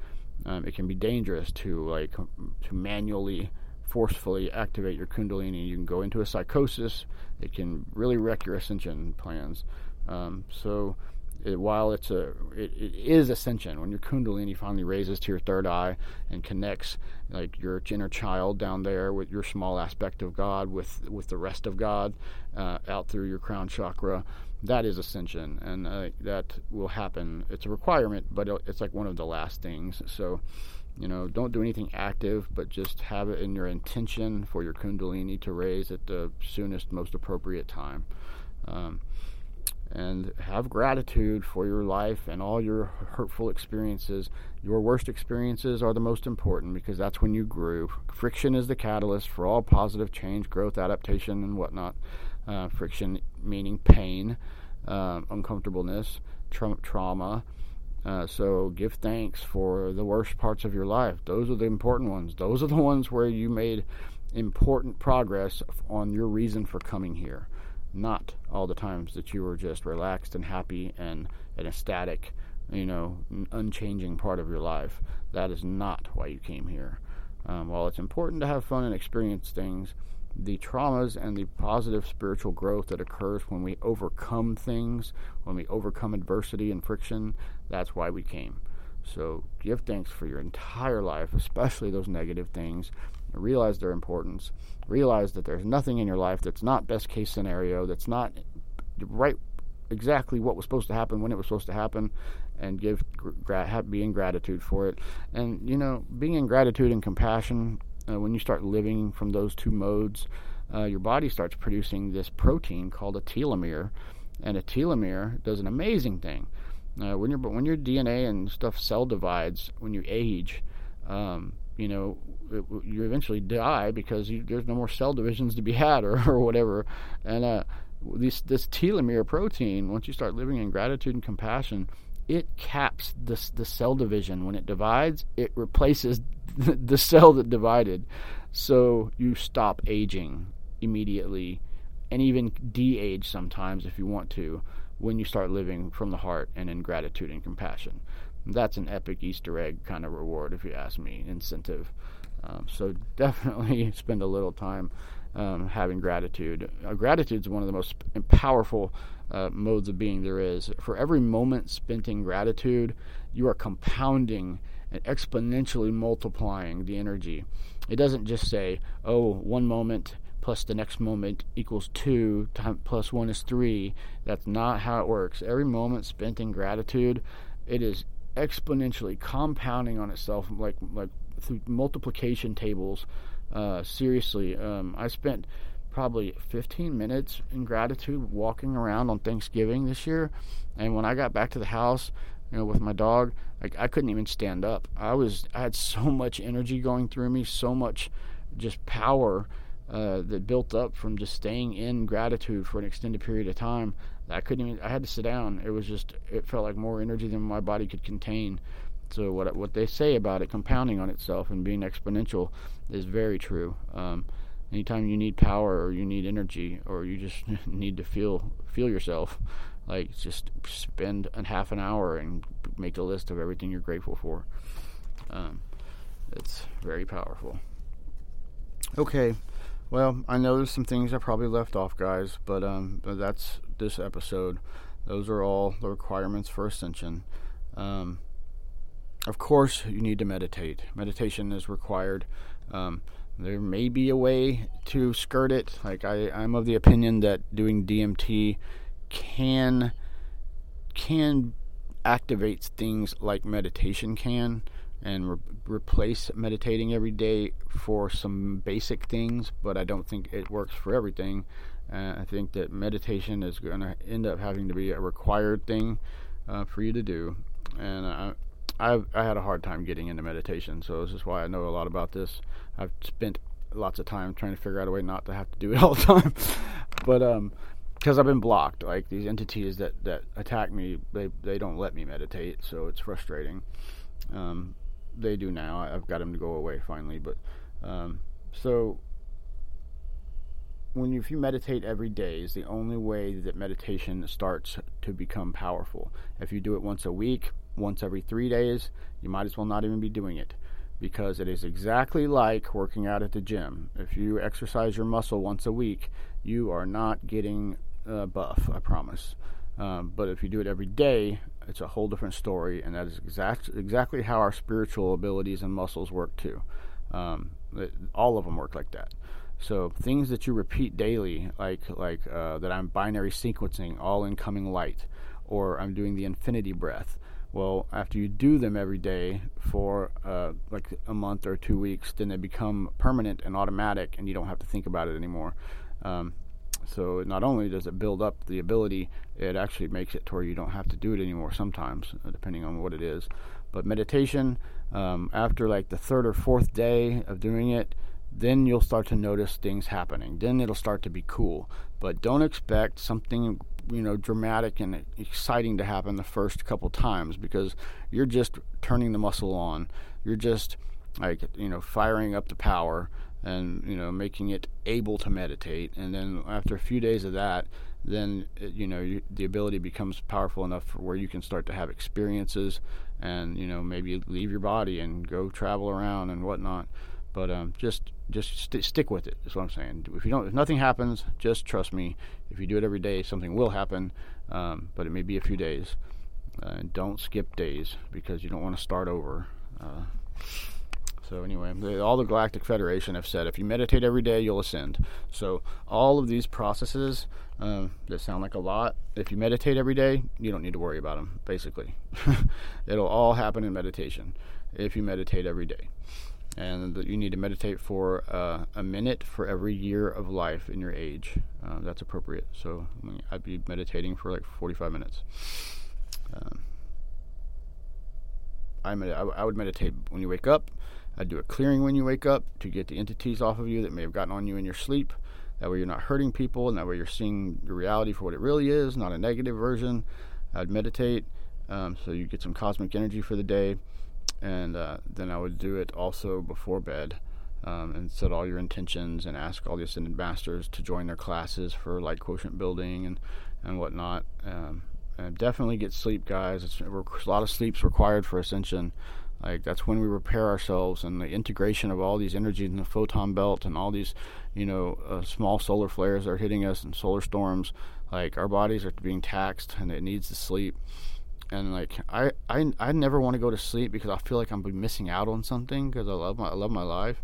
Um, it can be dangerous to like to manually forcefully activate your kundalini. You can go into a psychosis. It can really wreck your ascension plans. Um, so it, while it's a it, it is ascension when your kundalini finally raises to your third eye and connects like your inner child down there with your small aspect of God with with the rest of God uh, out through your crown chakra that is ascension and uh, that will happen it's a requirement but it's like one of the last things so you know don't do anything active but just have it in your intention for your kundalini to raise at the soonest most appropriate time um, and have gratitude for your life and all your hurtful experiences. Your worst experiences are the most important because that's when you grew. Friction is the catalyst for all positive change, growth, adaptation, and whatnot. Uh, friction meaning pain, uh, uncomfortableness, tra- trauma. Uh, so give thanks for the worst parts of your life. Those are the important ones. Those are the ones where you made important progress on your reason for coming here not all the times that you were just relaxed and happy and an ecstatic, you know, unchanging part of your life. That is not why you came here. Um, while it's important to have fun and experience things, the traumas and the positive spiritual growth that occurs when we overcome things, when we overcome adversity and friction, that's why we came. So give thanks for your entire life, especially those negative things, realize their importance, realize that there's nothing in your life that's not best case scenario, that's not right exactly what was supposed to happen when it was supposed to happen, and give gra- be in gratitude for it. And you know, being in gratitude and compassion, uh, when you start living from those two modes, uh, your body starts producing this protein called a telomere, and a telomere does an amazing thing. Uh, when your when your DNA and stuff cell divides when you age, um, you know, it, you eventually die because you, there's no more cell divisions to be had or, or whatever. And uh, this this telomere protein, once you start living in gratitude and compassion, it caps this the cell division. When it divides, it replaces the, cell that divided. So you stop aging immediately, and even de-age sometimes if you want to, when you start living from the heart and in gratitude and compassion that's an epic Easter egg kind of reward, if you ask me, incentive. Um, so definitely spend a little time um, having gratitude. Uh, gratitude is one of the most powerful uh, modes of being there is. For every moment spent in gratitude, you are compounding and exponentially multiplying the energy. It doesn't just say, oh, one moment plus the next moment equals two, time, plus one is three. That's not how it works. Every moment spent in gratitude, it is exponentially compounding on itself like like through multiplication tables. Uh, seriously, um, I spent probably 15 minutes in gratitude walking around on Thanksgiving this year, and when I got back to the house, you know, with my dog, like I couldn't even stand up. I was I had so much energy going through me, so much just power uh, that built up from just staying in gratitude for an extended period of time I couldn't even. I had to sit down. It was just. It felt like more energy than my body could contain. So what what they say about it compounding on itself and being exponential is very true. Um, anytime you need power or you need energy or you just need to feel feel yourself, like just spend a half an hour and make a list of everything you're grateful for. Um, it's very powerful. Okay, well, I know there's some things I probably left off, guys, but um, that's this episode. Those are all the requirements for ascension. Um, of course, you need to meditate. Meditation is required. Um, there may be a way to skirt it. Like I, I'm of the opinion that doing DMT can can activate things like meditation can and re- replace meditating every day for some basic things, but I don't think it works for everything. Uh, I think that meditation is going to end up having to be a required thing uh, for you to do, and I, I've, I had a hard time getting into meditation, so this is why I know a lot about this. I've spent lots of time trying to figure out a way not to have to do it all the time, but um, because I've been blocked, like these entities that that attack me, they they don't let me meditate, so it's frustrating. Um, they do now. I've got them to go away finally, but um, so when you, if you meditate every day is the only way that meditation starts to become powerful. If you do it once a week, once every three days, you might as well not even be doing it because it is exactly like working out at the gym. If you exercise your muscle once a week, you are not getting uh, buff, I promise. Um, but if you do it every day, it's a whole different story, and that is exact, exactly how our spiritual abilities and muscles work too. Um, it, all of them work like that. So things that you repeat daily, like like uh, that, I'm binary sequencing all incoming light, or I'm doing the infinity breath. Well, after you do them every day for uh, like a month or two weeks, then they become permanent and automatic, and you don't have to think about it anymore. Um, so not only does it build up the ability, it actually makes it to where you don't have to do it anymore sometimes, uh, depending on what it is. But meditation, um, after like the third or fourth day of doing it, then you'll start to notice things happening. Then it'll start to be cool. But don't expect something you know dramatic and exciting to happen the first couple times because you're just turning the muscle on. You're just like you know firing up the power and you know making it able to meditate. And then after a few days of that then it, you know you, the ability becomes powerful enough for where you can start to have experiences and you know maybe leave your body and go travel around and whatnot. But um, just just st- stick with it is what i'm saying. If you don't if nothing happens just trust me. If you do it every day something will happen um, but it may be a few days. Uh, don't skip days because you don't want to start over. Uh, so anyway, all the Galactic Federation have said if you meditate every day, you'll ascend. So all of these processes um, that sound like a lot, if you meditate every day, you don't need to worry about them. Basically, it'll all happen in meditation if you meditate every day. And you need to meditate for uh, a minute for every year of life in your age. Uh, that's appropriate. So I'd be meditating for like 45 minutes. Um, I, med- I would meditate when you wake up I do a clearing when you wake up to get the entities off of you that may have gotten on you in your sleep. That way you're not hurting people, and that way you're seeing the reality for what it really is, not a negative version. I'd meditate um, so you get some cosmic energy for the day, and uh, then I would do it also before bed. Um, and set all your intentions and ask all the ascended masters to join their classes for light quotient building and and whatnot. Um, and definitely get sleep, guys. It's, a lot of sleep's required for ascension. Like that's when we repair ourselves, and the integration of all these energies in the photon belt and all these, you know, uh, small solar flares are hitting us and solar storms. Like our bodies are being taxed, and it needs to sleep. And like I, I, I never want to go to sleep because I feel like I'm missing out on something because I love my, I love my life.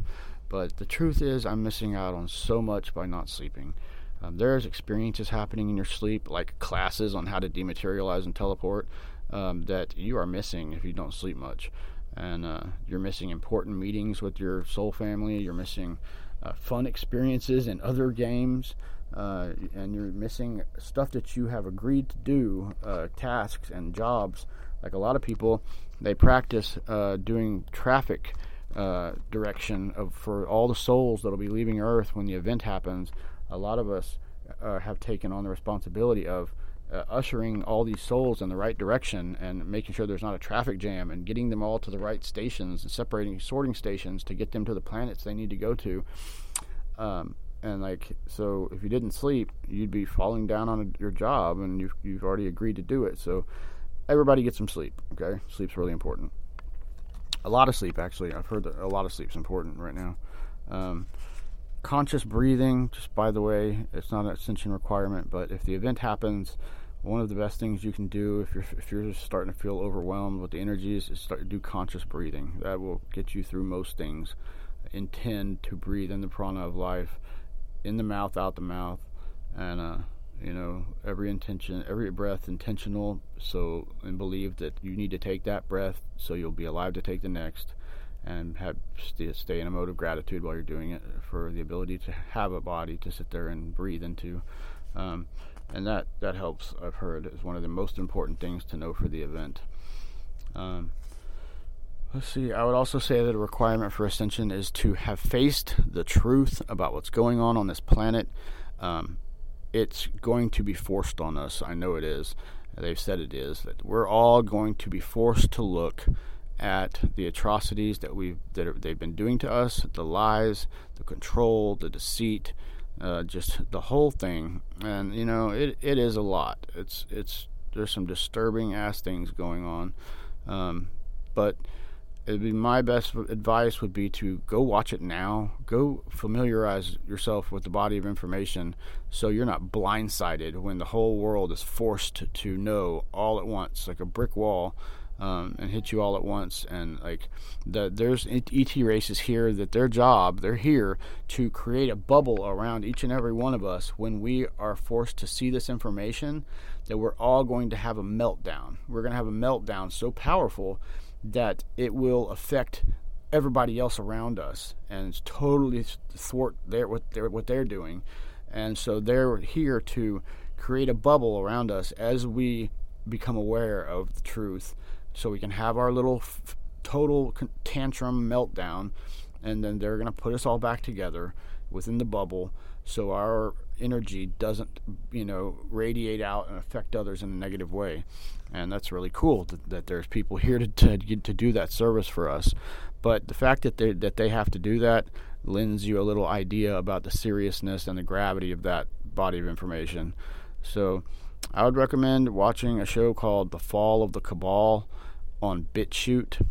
But the truth is, I'm missing out on so much by not sleeping. Um, there's experiences happening in your sleep, like classes on how to dematerialize and teleport, um, that you are missing if you don't sleep much and uh, you're missing important meetings with your soul family. You're missing uh, fun experiences in other games, uh, and you're missing stuff that you have agreed to do, uh, tasks and jobs. Like a lot of people, they practice uh, doing traffic uh, direction of for all the souls that'll be leaving Earth when the event happens. A lot of us have taken on the responsibility of uh, ushering all these souls in the right direction and making sure there's not a traffic jam and getting them all to the right stations and separating sorting stations to get them to the planets they need to go to. Um, and like so, if you didn't sleep, you'd be falling down on a, your job, and you've you've already agreed to do it. So everybody get some sleep. Okay, sleep's really important. A lot of sleep, actually. I've heard that a lot of sleep's important right now. Um, conscious breathing, just by the way, it's not an ascension requirement, but if the event happens, one of the best things you can do if you're if you're starting to feel overwhelmed with the energies is start to do conscious breathing. That will get you through most things. Intend to breathe in the prana of life, in the mouth, out the mouth, and uh, you know every intention, every breath intentional. So and believe that you need to take that breath so you'll be alive to take the next and have stay in a mode of gratitude while you're doing it for the ability to have a body to sit there and breathe into. Um, and that, that helps, I've heard, is one of the most important things to know for the event. Um, let's see, I would also say that a requirement for ascension is to have faced the truth about what's going on on this planet. Um, it's going to be forced on us. I know it is. They've said it is. That we're all going to be forced to look at the atrocities that we've that are, they've been doing to us, the lies, the control, the deceit, uh, just the whole thing. And you know, it it is a lot. It's it's there's some disturbing ass things going on, um, but it'd be my best advice would be to go watch it now. Go familiarize yourself with the body of information so you're not blindsided when the whole world is forced to know all at once, like a brick wall um, and hit you all at once. And like the, there's ET races here that their job, they're here to create a bubble around each and every one of us when we are forced to see this information that we're all going to have a meltdown. We're going to have a meltdown so powerful that it will affect everybody else around us and totally thwart their what they're what they're doing. And so they're here to create a bubble around us as we become aware of the truth so we can have our little f- total tantrum meltdown and then they're going to put us all back together within the bubble so our energy doesn't you know radiate out and affect others in a negative way. And that's really cool that, that there's people here to, to to do that service for us. But the fact that they that they have to do that lends you a little idea about the seriousness and the gravity of that body of information. So I would recommend watching a show called The Fall of the Cabal on BitChute.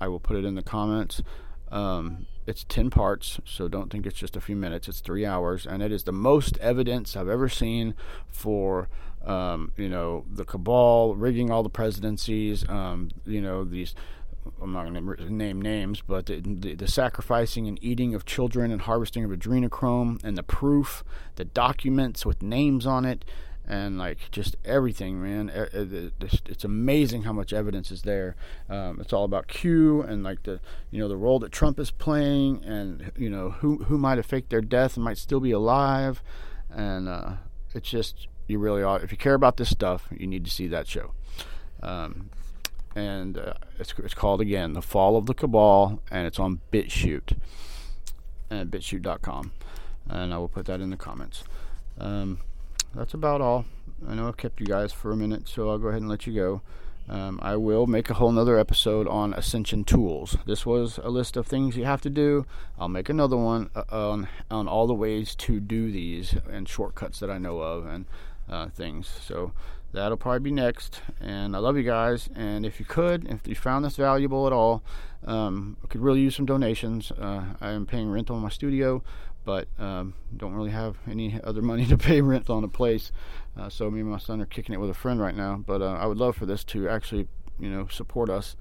I will put it in the comments. Um, it's 10 parts, so don't think it's just a few minutes. It's three hours, and it is the most evidence I've ever seen for, um, you know, the cabal rigging all the presidencies, um, you know, these. I'm not going to name names, but the, the, the, sacrificing and eating of children and harvesting of adrenochrome and the proof, the documents with names on it, and like just everything, man. It's amazing how much evidence is there. Um, it's all about Q and like the you know the role that Trump is playing, and you know who who might have faked their death and might still be alive, and uh, it's just you really ought if you care about this stuff, you need to see that show. Um, and uh, it's it's called again the Fall of the Cabal, and it's on BitChute and BitChute.com, and I will put that in the comments. Um, that's about all. I know I've kept you guys for a minute, so I'll go ahead and let you go. Um, I will make a whole nother episode on Ascension tools. This was a list of things you have to do. I'll make another one uh, on on all the ways to do these and shortcuts that I know of and uh, things. So that'll probably be next. And I love you guys. And if you could, if you found this valuable at all, um, I could really use some donations. Uh, I am paying rent on my studio, but um, don't really have any other money to pay rent on a place. Uh, so me and my son are kicking it with a friend right now. But uh, I would love for this to actually, you know, support us.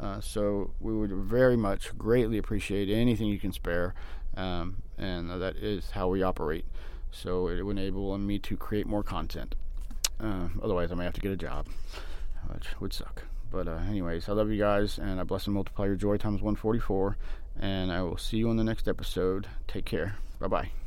Uh, so we would very much greatly appreciate anything you can spare, um, and that is how we operate. So it would enable me to create more content. Uh, otherwise, I may have to get a job, which would suck. But uh, anyways, I love you guys, and I bless and multiply your joy times 144. And I will see you on the next episode. Take care. Bye bye.